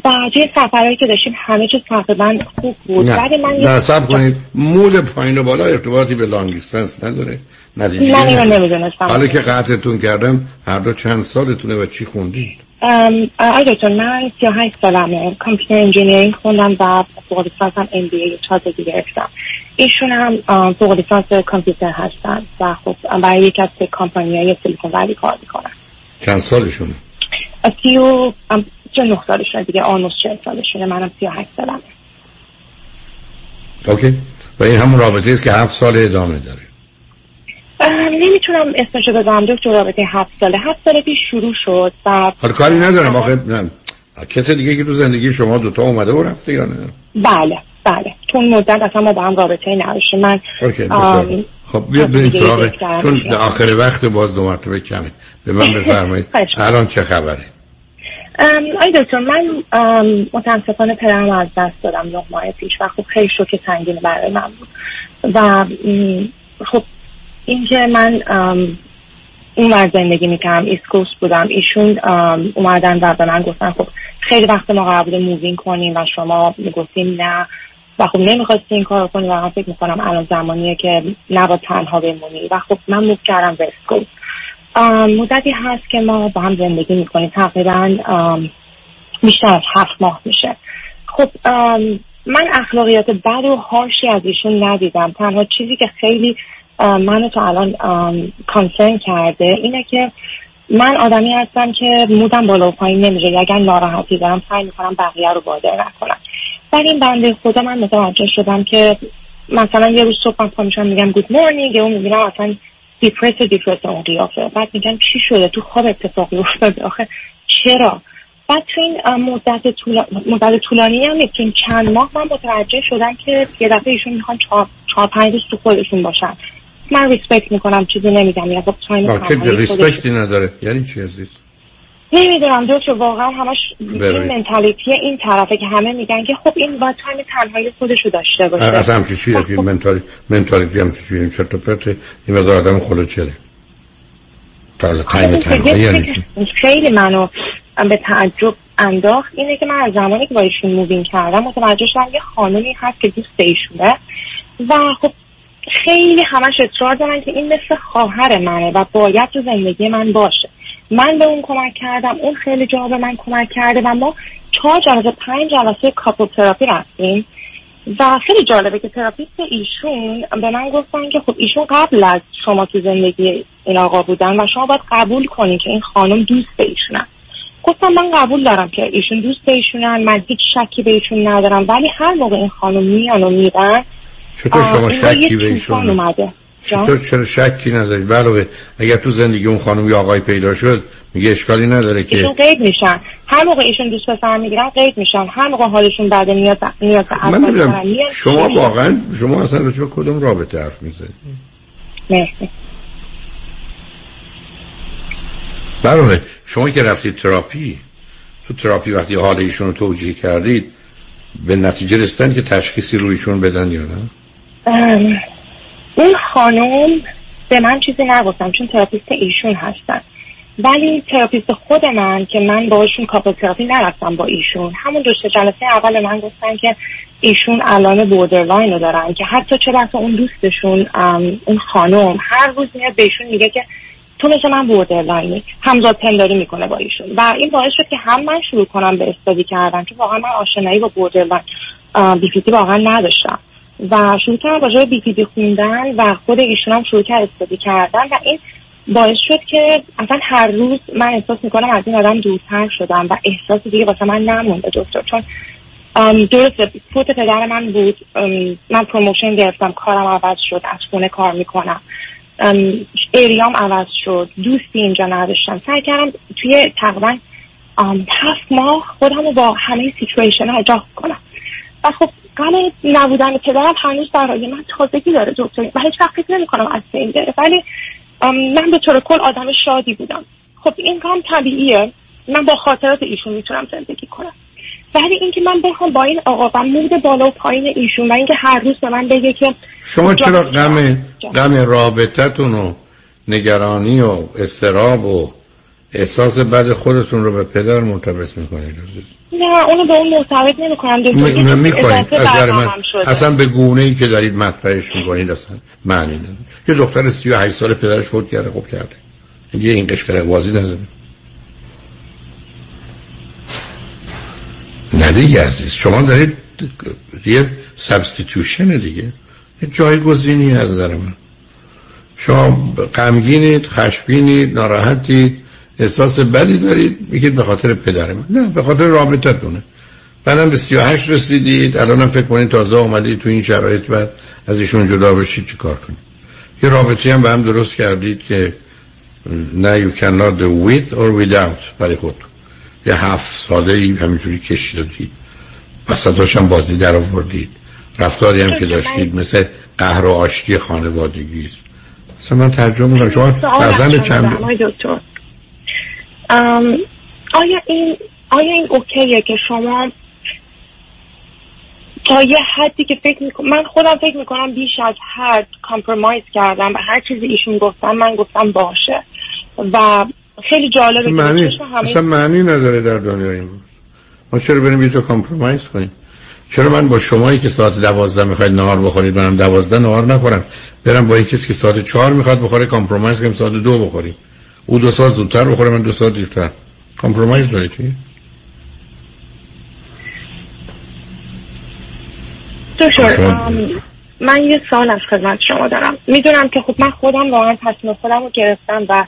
و توی سفرهایی که داشتیم همه چیز تقریبا خوب بود. ولی من نه صبر کنید. mood پایین و بالا ارتباطی به long distance نداره. نتیجه. نمی‌دونستم. حالا که قطعتون کردم هر دو چند سالتونه و چی خوندید آقای دکتر من 38 سالمه. computer engineering خوندم و فوق لیسانس هم MBA تازگی گرفتم ایشون هم فوق لیسانس کامپیوتر هستن و خب برای یکی از کمپانی های Silicon Valley کار می‌کنن. چند سالشونه سی و سی و نه سالشونه دیگه؟ آنوس چهل سالشونه. منم 38 سالمه. OK. و این همون رابطه است که هفت سال ادامه داره. نمی‌تونم اسمشو بذارم دکتر رابطه هفت ساله. هفت سال پیش شروع شد و حالا کاری ندارم. آخه نه. کسی دیگه که تو زندگی شما دوتا اومده و رفته یا نه؟ بله. بله تو اون مدت اصلا ما با هم رابطه نداشتیم. من OK خب بیاد بریم سراغ چون میشه. آخر وقت باز دو مرتبه کمه. به من بفرمایید. الان چه خبره؟ آی دکتر من متاسفانه پدرم از دست دادم. نه ماه پیش و خب خیلی شوک سنگین برای من بود. و خب اینکه من اون ور زندگی می‌کردم East Coast بودم. ایشون اومدن و به من گفتن خب خیلی وقت ما قرار بوده move in کنیم و شما می‌گفتیم نه. و خب نمی‌خواستی این کار کنی و من فکر می‌کنم الان زمانیه که نباید تنها بمونی. و خب من move کردم ام، مدتی هست که ما با هم زندگی می‌کنیم. تقریبا بیشتر از هفت ماه میشه. خب من اخلاقیات بد و هارشی از ایشون ندیدم. تنها چیزی که خیلی منو تا الان کانسرن کرده اینه که من آدمی هستم که مودم بالا و پایین نمیشه اگر ناراحتی دارم سعی می‌کنم بقیه رو بادر نکنم. ولی این بنده خدا من متوجه شدم که مثلا یه روز صبح من پا میشم میگم گود مورنینگ اون می‌بینم اصلا دیپرس دیپرس اون قیافه. بعد میگم چی شده؟ تو خواب اتفاقی افتاده. آخه چرا؟ بعد تو این مدت, طولا... مدت طولانی هم. تو این چند ماه من متوجه شدم که یه دفعه ایشون می‌خوان چهار, پنج روز تو خودشون باشن. من respect می‌کنم چیزی نمیگم. یا خب time چه تنهایی خودشون. respect ی نداره. یعنی چی عزیز؟ نمی‌دونم دکتر واقعا همش این. mentality این طرفه که همه میگن که خب این باید time تنهایی خودشو داشته باشه. اصلا همچی چیه که mentali mentality همچی چیه این چرت و پرته این مقدار آدم خل و چله. تا time تنهایی یعنی چیزی که خیلی منو به تعجب انداخت اینه که من از زمانی که با ایشون move in کردم متوجه شدم یه خانمی هست که دوست ایشونه و خب خیلی همش اصرار دارن که این مثل خواهر منه و باید تو زندگی من باشه. من به اون کمک کردم اون خیلی جا به من کمک کرده و ما چهار جلسه پنج جلسه couple therapy رفتیم. و خیلی جالبه که therapist ایشون به من گفتن که خب ایشون قبل از شما تو زندگی این آقا بودن و شما باید قبول کنین که این خانم دوست ایشونن گفتم من قبول دارم که ایشون دوست ایشونن من هیچ شکی به ایشون ندارم ولی هر موقع این خانم میان و میرن چطور شما شکی به ایشون اومده؟ چطور چرا شکی نداری؟ علاوه اگر تو زندگی اون خانم یا آقای پیدا شد میگه اشکالی نداره ایشون که قید میشن. هر موقع ایشون دوست پسر می‌گیرن قید میشن. هر موقع حالشون بده نیاز نیاز من شما. واقعا شما اصلا راجع به کدوم رابطه حرف می‌زنید مرسی. برای شما که رفتید تراپی تو تراپی وقتی حال ایشون رو توجیه کردید به نتیجه رسیدن که تشخیصی رویشون بدن یا نه؟ اون خانم به من چیزی نگفتم چون therapist ایشون هستن. ولی therapist خود من که من باشون couple therapy نرفتم با ایشون. همون دو سه جلسه اول من گفتن که ایشون علائم borderline رو دارن که حتی چه بسا اون دوستشون اون خانم هر روز میاد بهشون میگه که تو مثل من borderline ی همزاد پنداری می‌کنه با ایشون. و این باعث شد که هم من شروع کنم به study کردن چون واقعا من آشنایی با borderline BPD واقعا نداشتم. و شروع کردم راجع BPD خوندن و خود ایشون هم شروع کرد study کردن و این باعث شد که اصلا هر روز من احساس می‌کنم از این آدم دورتر شدم و احساس دیگه واسه من نمونده دکتر. چون ام، درسته فوت پدر من بود. من promotion گرفتم کارم عوض شد از خونه کار می‌کنم. area م عوض شد دوستی اینجا نداشتم. سعی کردم توی تقریبا هفت ماه خودم رو با همه سیچویشن ها اجاق کنم. و خب غم نبودن پدرم هنوز برای من تازگی داره دکتر و هیچ وقت فکر نمی‌کنم از بین بره. ولی من به طور کل آدم شادی بودم. خب این غم طبیعیه. من با خاطرات ایشون می‌تونم زندگی کنم. ولی اینکه من بخوام با این آقا و مود بالا و پایین ایشون و اینکه هر روز به من بگه که شما چرا غم غم رابطتون و نگرانی و استراب و احساس بد خودتون رو به پدر مرتبط می‌کنید نه اونو به اون مرتبط نمی کنم می می‌کنید از من اصلا به گونه ای که دارید مطرحش می‌کنید اصلا معنی نداره. یه دختر 38 سال پدرش فوت کرده خوب کرده. یه این قشقر بازی نداره. نه دیگه عزیز. شما دارید یه سبستیتوشن دیگه. یه جایگزینی از نظر من. شما غمگینید خشمگینید ناراحتید. احساس بدی دارید؟ میگید به خاطر پدر من. نه به خاطر رابطتونه. بعدم به 38 رسیدید الانم فکر کنید تازه اومدید تو این شرایط بعد از ایشون جدا بشید چی کار کنید. یه رابطه هم به هم درست کردید که نه you cannot do with or without برای خود. یه هفت ساله ای همینجوری کشیدید. وسطاش هم بازی در آوردید. رفتاری هم که داشتید مثل قهر و آشتی خانوادگی است. اصلا من ترجمه می‌کنم. شما فرزند چند آیا این آیا این اوکیه که شما تا یه حدی که فکر می‌کنم من خودم فکر می‌کنم بیش از حد کامپرومایز کردم و هر چیزی ایشون گفتم من گفتم باشه. و خیلی جالبه معنی اصلا معنی نداره در دنیای امروز ما چرا بریم یه جا compromise کنیم؟ چرا من با شمایی که ساعت دوازده می‌خواید نهار بخورید منم دوازده نهار نخورم؟ برم با یکی که ساعت چهار می‌خواد بخوره compromise کنیم ساعت دو بخوریم. او دو ساعت زودتر بخوره من دو ساعت دیرتر. compromise داره چی؟ دکتر من یه سال از خدمت شما دارم. می‌دونم که خب من خودم واقعا تصمیم خودم رو گرفتم و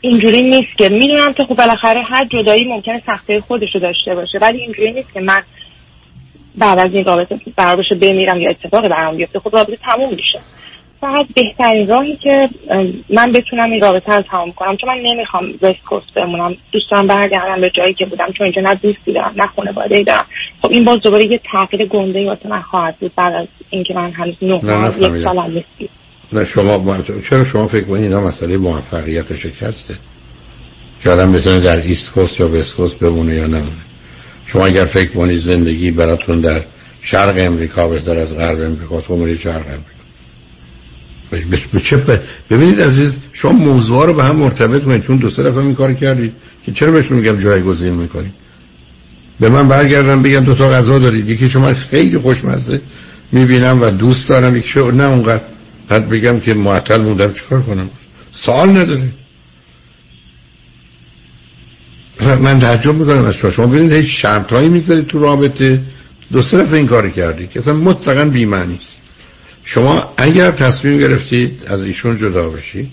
اینجوری نیست که. می‌دونم که خب بالاخره هر جدایی ممکنه سخته خودش رو داشته باشه ولی اینجوری نیست که من بعد از این رابطه قرار بشه بمیرم یا اتفاقی برام بیفته. خب رابطه تموم میشه. فقط بهترین راهی که من بتونم این رابطه رو تمام کنم. چون من نمی‌خوام وست کوست بمونم. دوست دارم برگردم به جایی که بودم. چون اینجا نه دوستی دارم نه خانواده دارم. خب این باز دوباره یه تغییر گنده ای واسه من خواهد بود بعد از اینکه من هنوز نه. یک سال هم نه شما چرا شما فکر کنید اینا مسئله موفقیت و شکسته؟ که آدم بتونه در ایست کوست یا وست کوست بمونه یا نمونه. شما اگر فکر کنید زندگی براتون در شرق امریکا بهتر از غرب امریکا تو برید شرق امریکا. به- چه ببینید عزیز شما موضوع رو به هم مرتبط کنید چون دو سه دفعه این کار کردید که چرا بهشون میگم جایگزین می‌کنید به من برگردن بگن دو تا غذا دارید. یکی شما خیلی خوشمزه می‌بینم و دوست دارم یکی نه اونقدر. بعد بگم که معطل موندم چیکار کنم؟ سوال نداره. من تعجب می‌کنم از شما. شما ببینید هیچ شرط می‌ذارید تو رابطه. دو سه دفعه این کاری کردی که اصلا مطلقا بی‌معنی شما اگر تصمیم گرفتید از ایشون جدا بشید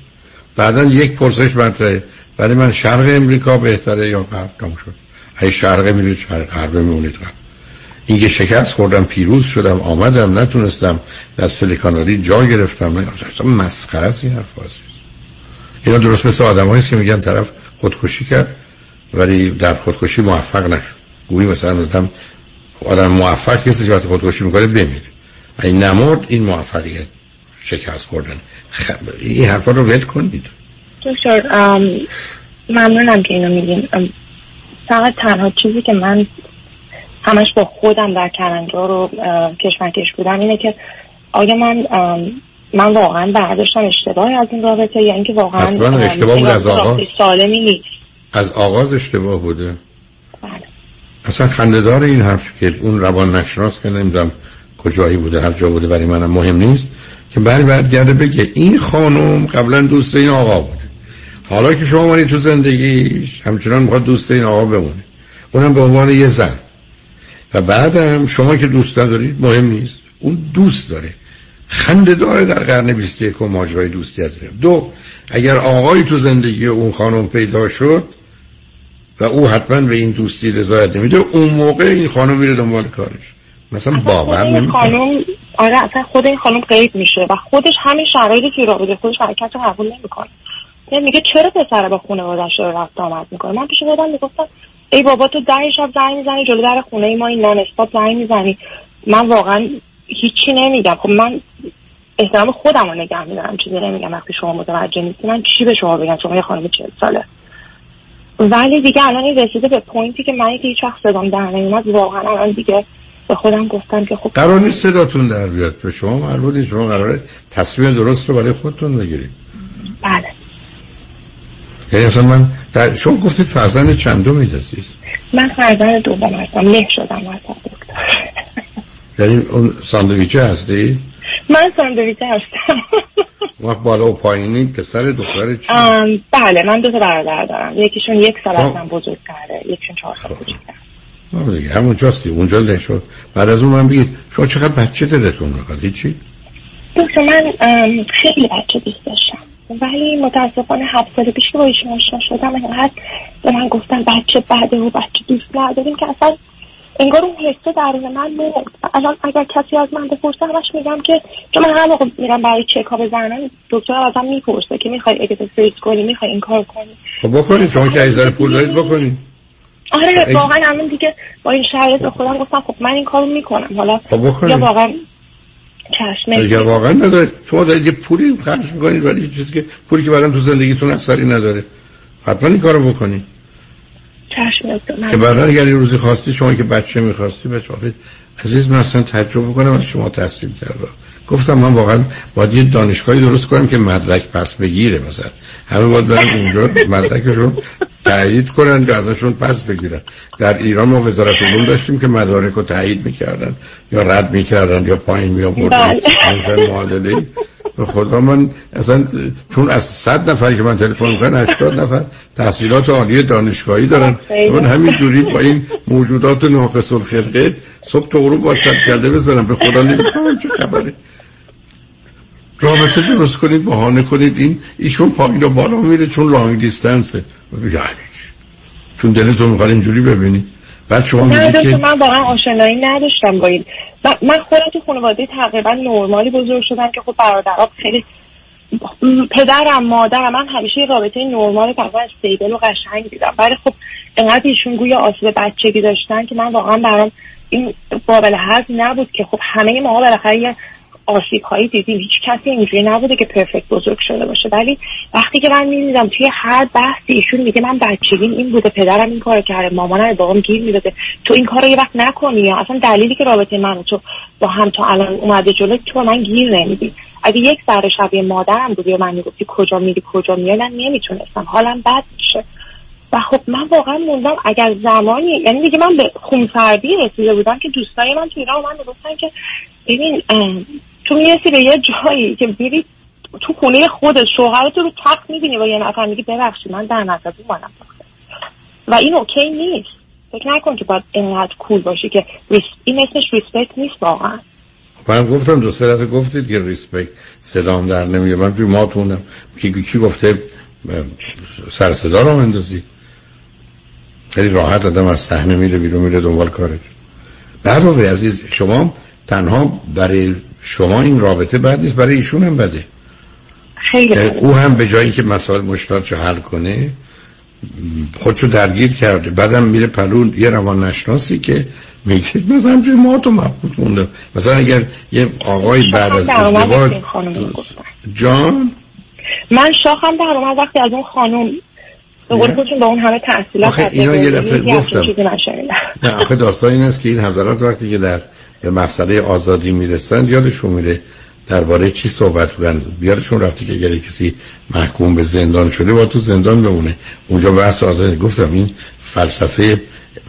بعدا یک پرسش مطرحه برای من شرق امریکا بهتره یا غرب؟ تموم شد. اگه شرق میرید شرق غرب میمونید غرب. اینکه شکست خوردم پیروز شدم آمدم نتونستم در سیلیکانوری جا گرفتم. مسخره است این حرف. اینا درست مثل آدم که میگن طرف خودکشی کرد ولی در خودکشی موفق نشد. گویی مثلا آدم آدم موفق کسی که وقتی خودکشی می‌کنه بمیره. این نمرد این موفقیت شکست خوردن. خب این حرفا رو ول کنید. دکتر ممنونم که اینو میگین. فقط تنها چیزی که من همش با خودم در کلنجار رو کشمکش بودم اینه که آیا من من واقعا برداشتم اشتباهی از این رابطه؟ یا اینکه واقعا حتما اشتباه بود از آغاز. سالمی نیست. از آغاز اشتباه بوده. بله. اصلا خندهدار این حرف که اون روان نشناس که نمی‌دونم کجایی بوده هر جا بوده برای منم مهم نیست. که بر برگرده بگه این خانم قبلا دوست این آقا بوده. حالا که شما مانی تو زندگیش همچنان می‌خواد دوست این آقا بمونه. اونم به عنوان یه زن. و بعدم شما که دوست ندارید مهم نیست. اون دوست داره. خنده داره در قرن 21 و ماجرای دوستی از این. دو اگر آقای تو زندگی اون خانم پیدا شد و او حتما به این دوستی رضایت نمیده اون موقع این خانم میره دنبال کارش. مثلا باور خانم آره اصلا خود این خانم قید میشه و خودش همین شرایطی که رابطه خودش حرکت رو قبول نمی‌کنه. یعنی میگه چرا پسر با خانواده‌اش رو رفت آمد می‌کنه؟ من پیش خودم می‌گفتم ای بابا تو ده شب زنگ می‌زنی جلو در خونه ای ما این نان استاپ زنگ می‌زنی. من واقعا هیچی نمیگم. خب من احترام خودم رو نگه میدارم چیزی نمیگم وقتی شما متوجه نیستی. من چی به شما بگم؟ شما یه خانم چهل ساله. ولی دیگه الان این رسیده به پوینتی که من که هیچ وقت صدام در نمیومد واقعا الان دیگه به خودم گفتم که خب قرار نیست صداتون در بیاد. به شما مربوط نیست شما قراره تصمیم درست رو برای خودتون بگیرید. بله. یعنی اصلا من در شما گفتید فرزند چندمی عزیز؟ من فرزند دوم هستم. له شدم هستم یعنی اون ساندویچه هستی؟ من ساندویچه هستم. وقت بالا و پایینی پسر دختر چی؟ بله من دو تا برادر دارم. یکیشون یک سال خب. از من بزرگتره. یکیشون چهار سال بزرگتره آه دیگه همونجاستی اونجا له شد بعد از اون من بگید شما چقدر بچه دلتون می‌خواد هیچی دکتر من خیلی بچه دوست داشتم. ولی متاسفانه هفت سال پیش که با ایشون آشنا شدم انقدر به من گفتن بچه بده و بچه دوست نداریم که اصلا انگار اون حسه درون من مرد الان اگر کسی از من بپرسه همش میگم که چون من هر موقع میرم برای چکاپ زنان دکتر ازم می‌پرسه که می‌خوای اگزرسایز کنی می‌خوای این کار کنی. خب بکنید شما که ایزار پول دارید بکنید. آره واقعا الان دیگه با این شرایط به خودم گفتم خب من این کارو می‌کنم. حالا خب. یا واقعا چشم اگر واقعا نداره. شما دارید یه پولی خرج می‌کنید ولی چیزی که پولی که بعدم تو زندگیتون اثری نداره. حتما این کارو بکنید چشم که بعدا اگر یه روزی خواستی شما که بچه می‌خواستی بگید عزیز من اصلا تجربه کنم از شما تحصیل کردم. گفتم من واقعا باید یه دانشگاهی درست کنم که مدرک پس بگیره مثلا. همه باید برن اونجا مدرکشون تایید کنن که ازشون پس بگیرن. در ایران ما وزارت علوم داشتیم که مدارک رو تایید می‌کردن یا رد می‌کردن یا پایین می آوردن بله. معادله به خدا من اصلا چون از صد نفر که من تلفن می‌کنن 80 نفر تحصیلات عالی دانشگاهی دارن. من همین جوری با این موجودات ناقص الخلقه صبح تا غروب واسط کرده بزنم به خدا نمی‌فهمم چه خبره. رابطه درست کنید بهانه کنید این ایشون پایین و بالا میره چون لانگ دیستنسه یعنی؟ چون دلتون می‌خواد اینجوری ببینید بعد شما میگید که من واقعا آشنایی نداشتم با این. من- خودم تو خانواده تقریبا نرمالی بزرگ شدم که خب برادرام خیلی پدرم مادرم من همیشه رابطه نرمال تقریبا استیبل و قشنگ دیدم. ولی خب انقدر ایشون گویا آسیب بچگی داشتن که من واقعا برام این قابل هضم نبود که خب همه ما بالاخره یه آسیب هایی دیدیم. هیچ کسی اینجوری نبوده که پرفکت بزرگ شده باشه. ولی وقتی که من می‌دیدم توی هر بحثی ایشون میگه من بچگیم این بوده پدرم این کار کرده مامانم بابام گیر می‌داده. تو این کار رو یه وقت نکنی یا اصلا دلیلی که رابطه من تو با هم تا الان اومده جلو تو به من گیر نمیدی. اگه یک ذره شبیه مادرم بودی و من می‌گفتی کجا میری کجا میای من نمی‌تونستم. حالم بد میشه. و خب من واقعا موندم اگر زمانی یعنی دیگه من به خونسردی رسیده بودم که دوستای من تو ایران اومدن گفتن که ببین تو می‌رسی به یه جایی که بری تو خونه خودت شوهرت رو تخت می‌بینی با یه نفر میگی ببخشید من در نزده اومدم و این OK نیست. فکر نکن که باید اینقدر cool باشی که. این اسمش respect نیست واقعا. من گفتم دو سه گفتید که respect صدام در نمیاد. من توی ماتونم. کی کی گفته سر صدا رو اندازی خیلی راحت آدم از صحنه میره بیرون میره دنبال کارش. برای عزیز شما تنها برای شما این رابطه بد نیست برای ایشون هم بده. خیلی او هم به جایی که مسائل مشکلات حل کنه خودشو درگیر کرده. بعدم میره پلون یه روان نشناسی که میگه مثلا همچه ما تو مبهوت مونده. مثلا اگر یه آقای بعد از ازدواج رو. جان؟ من شاخم در اومد وقتی از اون خانم به قول خودتون با اون همه تحصیلات آخه اینا یه دفعه گفتم. نه آخه داستان این است که این حضرات وقتی که در به مسئله آزادی می‌رسن یادشون میره درباره چی صحبت بودن. بیارشون رفتی که اگر کسی محکوم به زندان شده با تو زندان بمونه. اونجا بحث آزادی. گفتم این فلسفه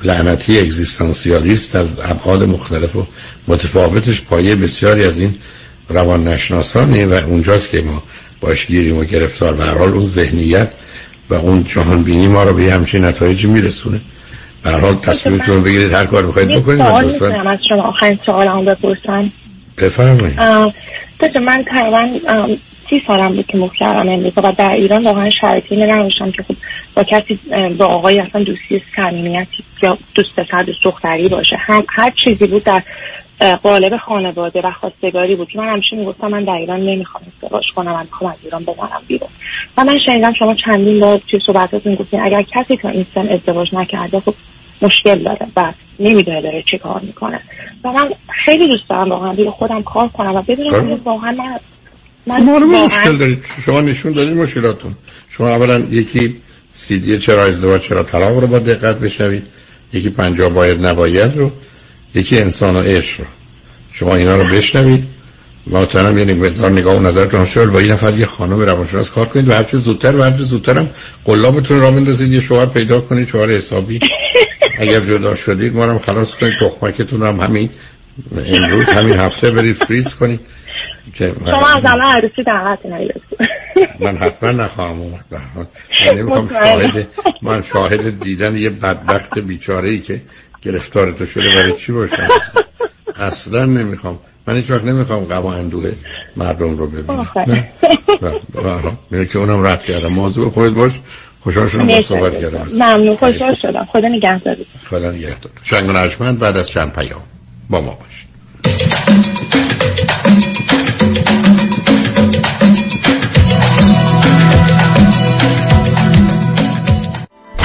لعنتی اگزیستانسیالیست از ابعاد مختلف و متفاوتش پایه بسیاری از این روان نشناسانه و اونجاست که ما باش گیریم و گرفتار. به حال اون ذهنیت و اون جهان بینی ما رو به همچین نتایجی میرسونه. به هر حال تصمیمتون بگیرید هر کار بخواید بکنید سوال می‌تونم از شما. آخرین سوال هم بپرسم. بفرمایید. من تقریبا سی سالم بود که مخ کردم امریکا و در ایران واقعا شرایطی نداشتم که خب با کسی با آقای اصلا دوستی صمیمیتی یا دوست پسر دوست دختری باشه. هم هر چیزی بود در قالب خانواده و خواستگاری بود که من همیشه می‌گفتم من در ایران نمی‌خوام ازدواج کنم من می‌خوام از ایران بزنم بیرون. و من شنیدم شما چندین بار توی صحبتاتون گفتین اگر کسی تا این سن ازدواج نکرده خب مشکل داره و نمی‌دونه داره چه کار می‌کنه. و من خیلی دوست دارم واقعا خودم کار کنم و بدونم واقعا من من. مشکل دارید. شما نشون دارید مشکلاتون. شما اولا یکی سیدی چرا ازدواج چرا طلاق رو با دقت بشنوید. یکی پنجاه باید نباید رو. یکی انسان و عشق رو. شما اینا رو بشنوید. محترم یعنی مقدار نگاه و نظرتون شد با این نفر یه خانم روانشناس کار کنید و هرچه زودتر و هرچه زودتر هم قلابتون را بندازید یه شوهر پیدا کنید شوهر حسابی. اگر جدا شدید ما هم خلاص کنید. تخمکتون هم همین امروز همین هفته برید فریز کنید. شما از الان عروسی دعوت من حتما نخواهم اومد. من نمی‌خوام شاهد من شاهد دیدن یه بدبخت بیچاره ای که گرفتار تو شده برای چی باشم؟ اصلا نمی‌خوام. من هیچ وقت نمی‌خوام غم و اندوه مردم رو ببینم. نه؟ که اونم رد کردم. موضوع خود باش. خوشحال شدم با صحبت کردم. ممنون. خوشحال شدم. خدا نگهداری. خدا نگهدار. شنگ و بعد از چند پیام. با ما باش.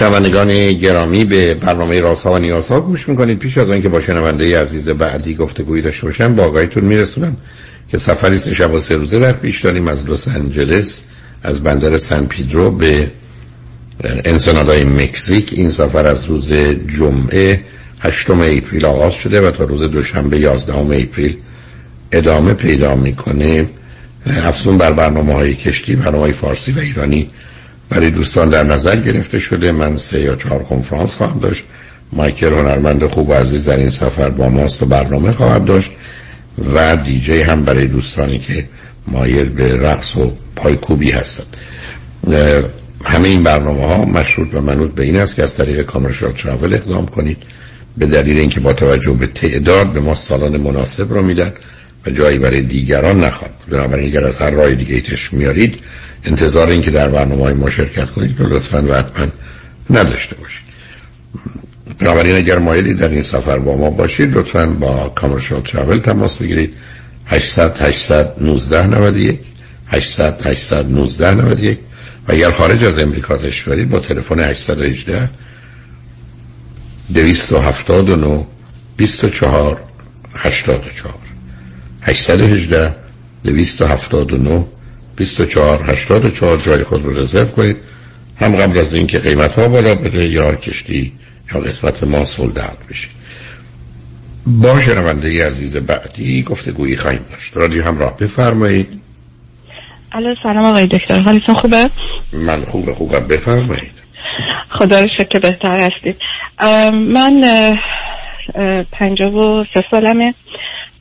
شنوندگان گرامی به برنامه رازها و نیازها گوش می‌کنید. پیش از آنکه با شنونده عزیز بعدی گفتگویی داشته باشم با آقایتون میرسونم که سفری سه شب و سه روزه در پیش داریم از لس آنجلس از بندر سن پیدرو به انسنادای مکزیک. این سفر از روز جمعه هشتم اپریل آغاز شده و تا روز دوشنبه 11 اپریل ادامه پیدا می‌کنه. افزون بر برنامه های کشتی برنامه های فارسی و ایرانی برای دوستان در نظر گرفته شده. من سه یا چهار کنفرانس خواهم داشت. مایکل هنرمند خوب و عزیز در این سفر با ماست و برنامه خواهد داشت. و دیجی هم برای دوستانی که مایل به رقص و پایکوبی هستند. همه این برنامه ها مشروط و منوط به این است که از طریق کامرشال ترافل اقدام کنید. به دلیل اینکه با توجه به تعداد به ما سالان مناسب رو میدن. و جایی برای دیگران نخواد. بنابراین اگر از هر راه دیگه تش میارید انتظار این که در برنامه های ما شرکت کنید رو لطفا و حتما نداشته باشید. بنابراین اگر مایلی در این سفر با ما باشید لطفا با کامرشال ترافل تماس بگیرید. 800 819 91 800 819 91 و اگر خارج از امریکا تشریف با تلفن 818 279 24 84 818 279 24 84 جای خود رو رزرو کنید. هم قبل از اینکه قیمت ها بالا بره یا کشتی یا قسمت ما اوت بشه. با شنونده عزیز بعدی گفته گویی خواهیم داشت. رادیو همراه بفرمایید. الو سلام آقای دکتر. حالتون خوبه؟ من خوبه خوبه بفرمایید. خدا رو شکر بهتر هستید. من پنجاه و سه سالمه.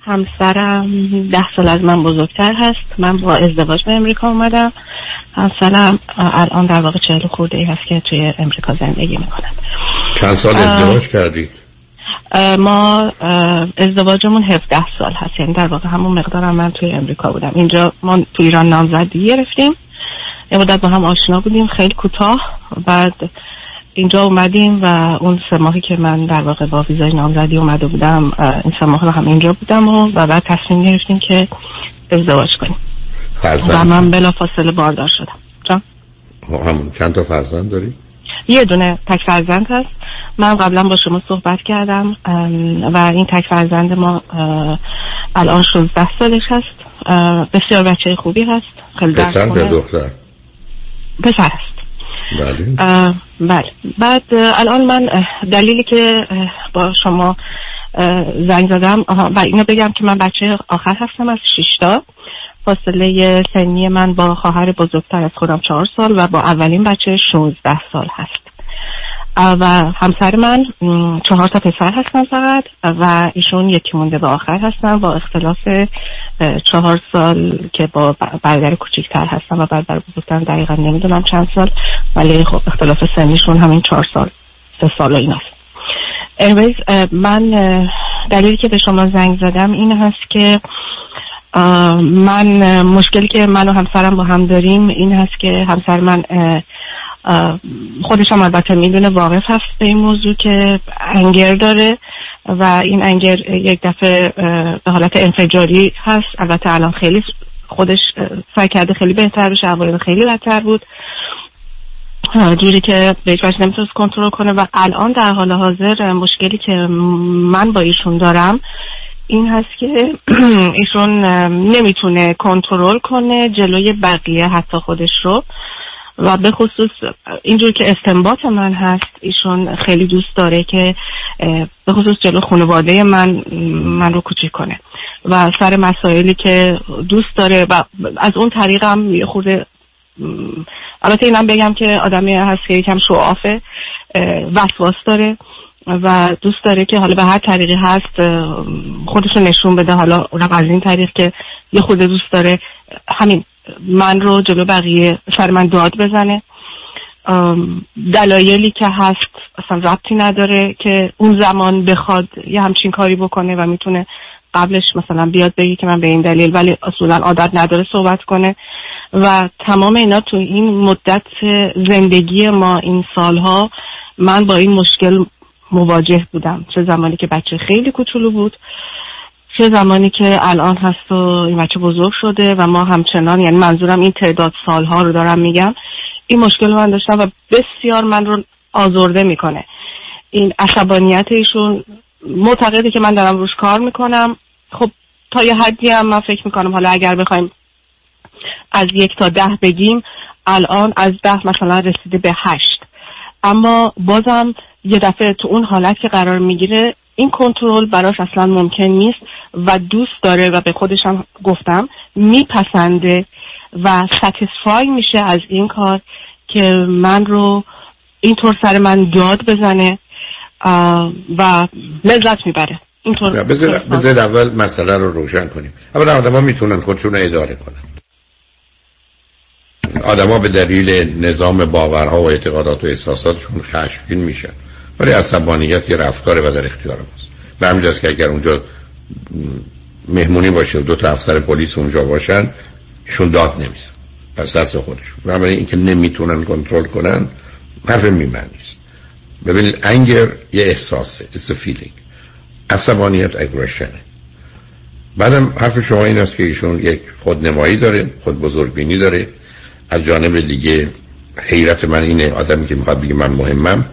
همسرم ده سال از من بزرگتر هست. من با ازدواج به امریکا اومدم. همسرم الان در واقع چهل خورده ای هست که توی امریکا زندگی می‌کنم چند سال ازدواج کردید؟ ما ازدواجمون 17 سال هست. یعنی در واقع همون مقدارم من توی امریکا بودم. اینجا ما تو ایران نامزدی گرفتیم. یه مدت با هم آشنا بودیم. خیلی کوتاه. بعد اینجا اومدیم و اون سه ماهی که من در واقع با ویزای نامزدی اومده بودم این سه ماه هم اینجا بودم و, و بعد تصمیم گرفتیم که ازدواج کنیم. فرزند. و من بلا فاصله باردار شدم. جان؟ همون چند تا فرزند داری؟ یه دونه تک فرزند هست. من قبلا با شما صحبت کردم و این تک فرزند ما الان 16 سالش هست. بسیار بچه خوبی هست. خیلی پسر دختر؟ پسر هست. بله. بله. بعد الان من دلیلی که با شما زنگ زدم و اینو بگم که من بچه آخر هستم از شیشتا فاصله سنی من با خواهر بزرگتر از خودم چهار سال و با اولین بچه 16 سال هست. و همسر من چهار تا پسر هستن فقط و ایشون یکی مونده به آخر هستن با اختلاف چهار سال که با برادر کوچیکتر هستن و برادر بزرگتر دقیقا نمی‌دونم چند سال ولی خب اختلاف سنیشون همین چهار سال سه سال و این هست من دلیلی که به شما زنگ زدم این هست که من مشکلی که من و همسرم با هم داریم این هست که همسر من خودش هم البته می‌دونه واقف هست به این موضوع که انگر داره و این انگر یک دفعه به حالت انفجاری هست. البته الان خیلی خودش سعی کرده خیلی بهتر بشه عوارض خیلی بدتر بود. جوری که به هیچ نمی‌تونست کنترل کنه و الان در حال حاضر مشکلی که من با ایشون دارم این هست که ایشون نمی‌تونه کنترل کنه جلوی بقیه حتی خودش رو. و به خصوص اینجور که استنباط من هست ایشون خیلی دوست داره که به خصوص جلو خانواده من من رو کوچیک کنه. و سر مسائلی که دوست داره و از اون طریق هم یه خورده البته اینم بگم که آدمی هست که یکم شعافه وسواس داره و دوست داره که حالا به هر طریقی هست خودش رو نشون بده. حالا اونم از این طریق که یه خود دوست داره. همین من رو جلو بقیه سر من داد بزنه. دلایلی که هست اصلا ربطی نداره که اون زمان بخواد یه همچین کاری بکنه و می‌تونه قبلش مثلا بیاد بگی که من به این دلیل ولی اصولا عادت نداره صحبت کنه. و تمام اینا تو این مدت زندگی ما این سالها من با این مشکل مواجه بودم. چه زمانی که بچه خیلی کوچولو بود. چه زمانی که الان هست و این بچه بزرگ شده و ما همچنان یعنی منظورم این تعداد سالها رو دارم میگم این مشکل رو من داشتم و بسیار من رو آزرده می‌کنه. این عصبانیت ایشون معتقده که من دارم روش کار می‌کنم. خب تا یه حدی هم من فکر می‌کنم حالا اگر بخوایم از یک تا ده بگیم الان از ده مثلا رسیده به هشت. اما بازم یه دفعه تو اون حالت که قرار می‌گیره این کنترل براش اصلا ممکن نیست و دوست داره و به خودش هم گفتم میپسنده و ستیسفای میشه از این کار که من رو اینطور سر من داد بزنه و لذت می‌بره. اینطور بذار اول مسئله رو روشن کنیم. اولا آدم می‌تونن خودشون رو اداره کنن. آدما به دلیل نظام باورها و اعتقادات و احساساتشون خشمگین میشن. ولی عصبانیت یه رفتاره و در اختیار ماست. به همین که اگر اونجا مهمونی باشه و دو تا افسر پلیس اونجا باشن ایشون داد نمیزن. پس دست خودشون. بنابراین اینکه نمی‌تونن کنترل کنن حرف میمن نیست. ببینید انگر یه احساسه. It's a feeling. عصبانیت اگریشنه بعدم حرف شما این است که ایشون یک خودنمایی داره خود بزرگبینی داره. از جانب دیگه حیرت من اینه آدمی که می‌خواد بگه من مهمم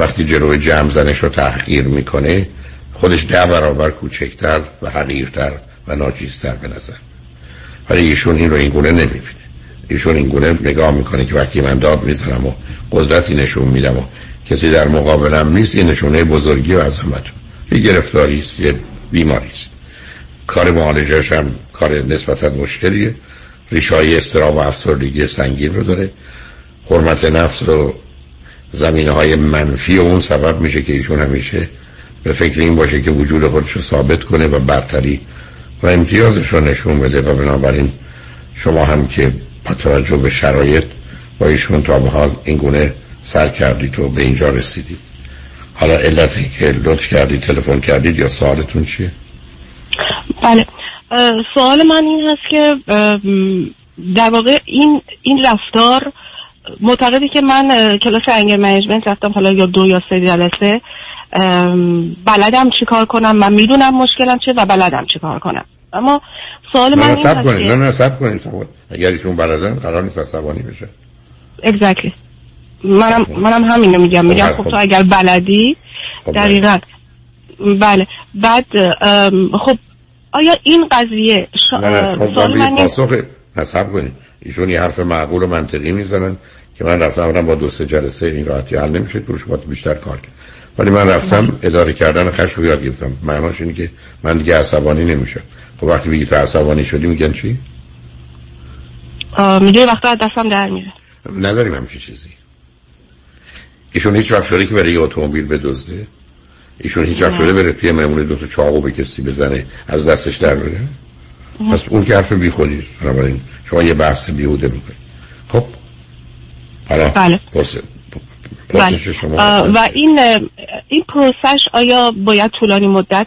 وقتی جلوی جمع زنش رو تحقیر می‌کنه خودش ده برابر کوچکتر و حقیرتر و ناچیزتر به نظر. ولی ایشون این رو این گونه نمی‌بینه. ایشون این گونه نگاه می‌کنه که وقتی من داد می‌زنم و قدرتی نشون میدم و کسی در مقابلم نیست این نشونه بزرگی و عظمت یه گرفتاری است یه بیماری است. کار معالجش هم کار نسبتا مشکلیه. ریشای استرام و افسردگی سنگین رو داره. حرمت نفس رو زمینه های منفی و اون سبب میشه که ایشون همیشه به فکر این باشه که وجود خودش رو ثابت کنه و برتری و امتیازش رو نشون بده و بنابراین شما هم که با توجه به شرایط با ایشون تا به حال این گونه سر کردید و به اینجا رسیدید حالا علتی که لطف کردید تلفن کردید یا سوالتون چیه؟ بله سوال من این هست که در واقع این این رفتار معتقدی که من کلاس انگر منیجمنت رفتم حالا یا دو یا سه جلسه بلدم چیکار کنم من می‌دونم مشکلم چیه و بلدم چیکار کنم. اما سوال من نه این کنید نه نه سب کنید کنید. اگر ایشون بلدن قرار نیست عصبانی بشه. Exactly. منم منم همینو میگم. میگم خب، خب خب. تو اگر بلدی خب، دقیقا. بله. بعد خب آیا این قضیه شا... نه نه خب پاسخ نصب کنید. ایشون یه حرف معقول و منطقی می‌زنن. که من رفتم آمدم با دو سه جلسه این راحتی حل نمیشه روش باید بیشتر کار کرد. ولی من رفتم اداره کردن خشم رو یاد گرفتم. معناش اینه که من دیگه عصبانی نمیشم. خب وقتی بگی تو عصبانی شدی میگن چی؟ میگه وقتا دستم در میره. نداریم همچین چیزی. ایشون هیچ وقت شده که برای یه اتومبیل بدزده. ایشون هیچ وقت شده بره توی مهمونی دو تا چاقو به کسی بزنه از دستش در بره. پس اون که حرف بی خودی بنابراین شما یه بحث بیهوده می‌کنید. حالا بله. پرس بله. شما و این این پروسش آیا باید طولانی مدت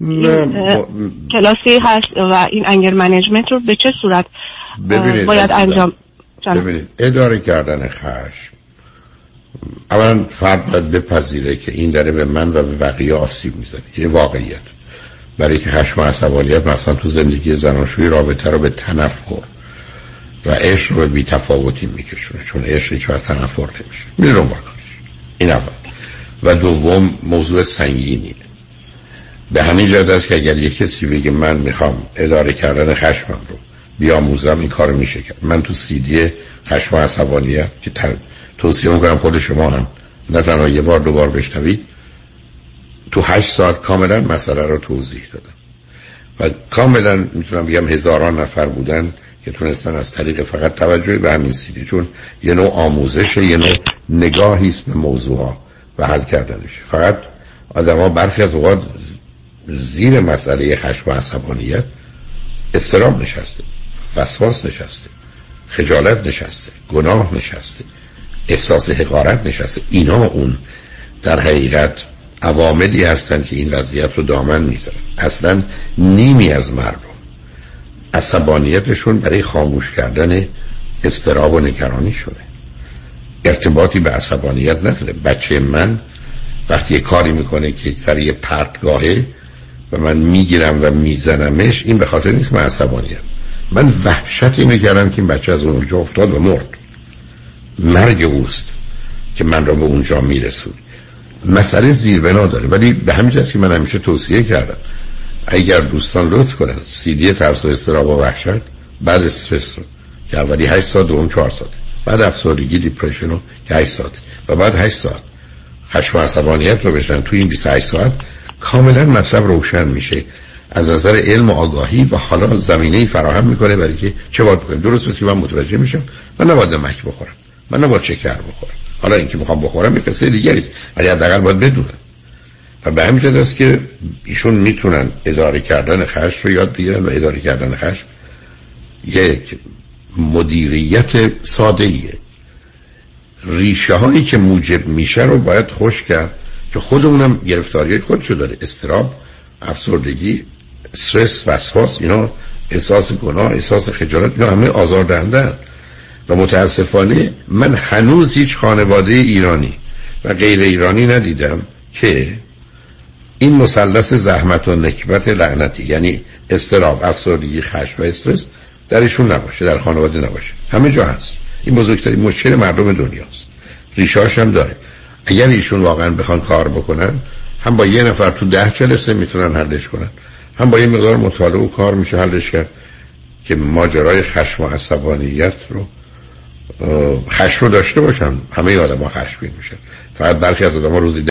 نه، با- کلاسی هست و این انگر منیجمنت رو به چه صورت ببینید باید. انجام. ببینید اداره کردن خشم اولا فرد باید بپذیره که این داره به من و به بقیه آسیب می‌زنه یه واقعیت برای که خشم و عصبانیت مثلا تو زندگی زناشویی رابطه رو به تنفر و عشق رو به بیتفاوتی میکشونه چون عشق هیچ وقت تنفر نمیشه. میره دنبال کارش این اول. و دوم موضوع سنگینیه. به همین جهت است که اگر یک کسی بگه من می‌خوام اداره کردن خشمم رو بیاموزم این کار میشه کرد. من تو سیدی خشم و عصبانیت که توصیه می‌کنم خود شما هم نه تنها یه بار دو بار بشنوید. تو هشت ساعت کاملا مسئله رو توضیح دادم. و کاملا می‌تونم بگم هزاران نفر بودن که تونستن از طریق فقط توجهی به همین سیدی چون یه نوع آموزش یه نوع نگاهی است به موضوع ها و حل کردنش. فقط آدم ها برخی از اوقات زیر مسئله خشم و عصبانیت استرام نشسته وسواس نشسته خجالت نشسته گناه نشسته احساس حقارت نشسته. اینا اون در حقیقت عواملی هستند که این وضعیت رو دامن می‌ذارن اصلا نیمی از مردم عصبانیتشون برای خاموش کردن استراب و نگرانی شده. ارتباطی به عصبانیت نداره. بچه من وقتی کاری می‌کنه که سر یه پرتگاهه و من می‌گیرم و میزنمش این به خاطر نیست من عصبانیم. من وحشتی می‌کردم که این بچه از اونجا افتاد و مرد. مرگ اوست که من را به اونجا میرسود مسئله زیربنا داره. ولی به همین که من همیشه توصیه کردم اگر دوستان لطف کنن سیدی ترس و استراب و وحشت بعد استرس رو که اولی 8 ساعت دوم 4 ساعت. بعد افسردگی دیپرشن رو که 8 ساعت. و بعد 8 ساعت. خشم و عصبانیت رو بشن توی این 28 ساعت. کاملا مطلب روشن میشه. از نظر علم و آگاهی و حالا زمینه فراهم می‌کنه برای که چه باید بکنم درست مثل من متوجه میشم من نباید نمک بخورم. من نباید شکر بخورم. حالا اینکه می‌خوام بخورم یک قصه دیگری است. ولی حداقل باید بدونم. و به همین است که ایشون می‌تونن اداره کردن خشم رو یاد بگیرن و اداره کردن خشم یک مدیریت ساده ایه ریشه هایی که موجب میشه رو باید خوش کرد که خودمونم گرفتاری خودشو داره. استراب افسردگی استرس وسواس اینا احساس گناه احساس خجالت اینا همه آزار دهنده و متاسفانه من هنوز هیچ خانواده ایرانی و غیر ایرانی ندیدم که این مثلث زحمت و نکبت لعنتی یعنی استراب افسردگی خشم و استرس درشون نباشه در خانواده نباشه. همه جا هست. این بزرگترین مشکل مردم دنیاست ریشاش هم داره. اگر ایشون واقعا بخوان کار بکنن هم با یه نفر تو ده جلسه می‌تونن حلش کنن. هم با یه مقدار مطالعه و کار میشه حلش کرد که ماجرای خشم و عصبانیت رو خشم رو داشته باشن. همه آدم ها خشمگین میشن. فقط برخی از آدم روزی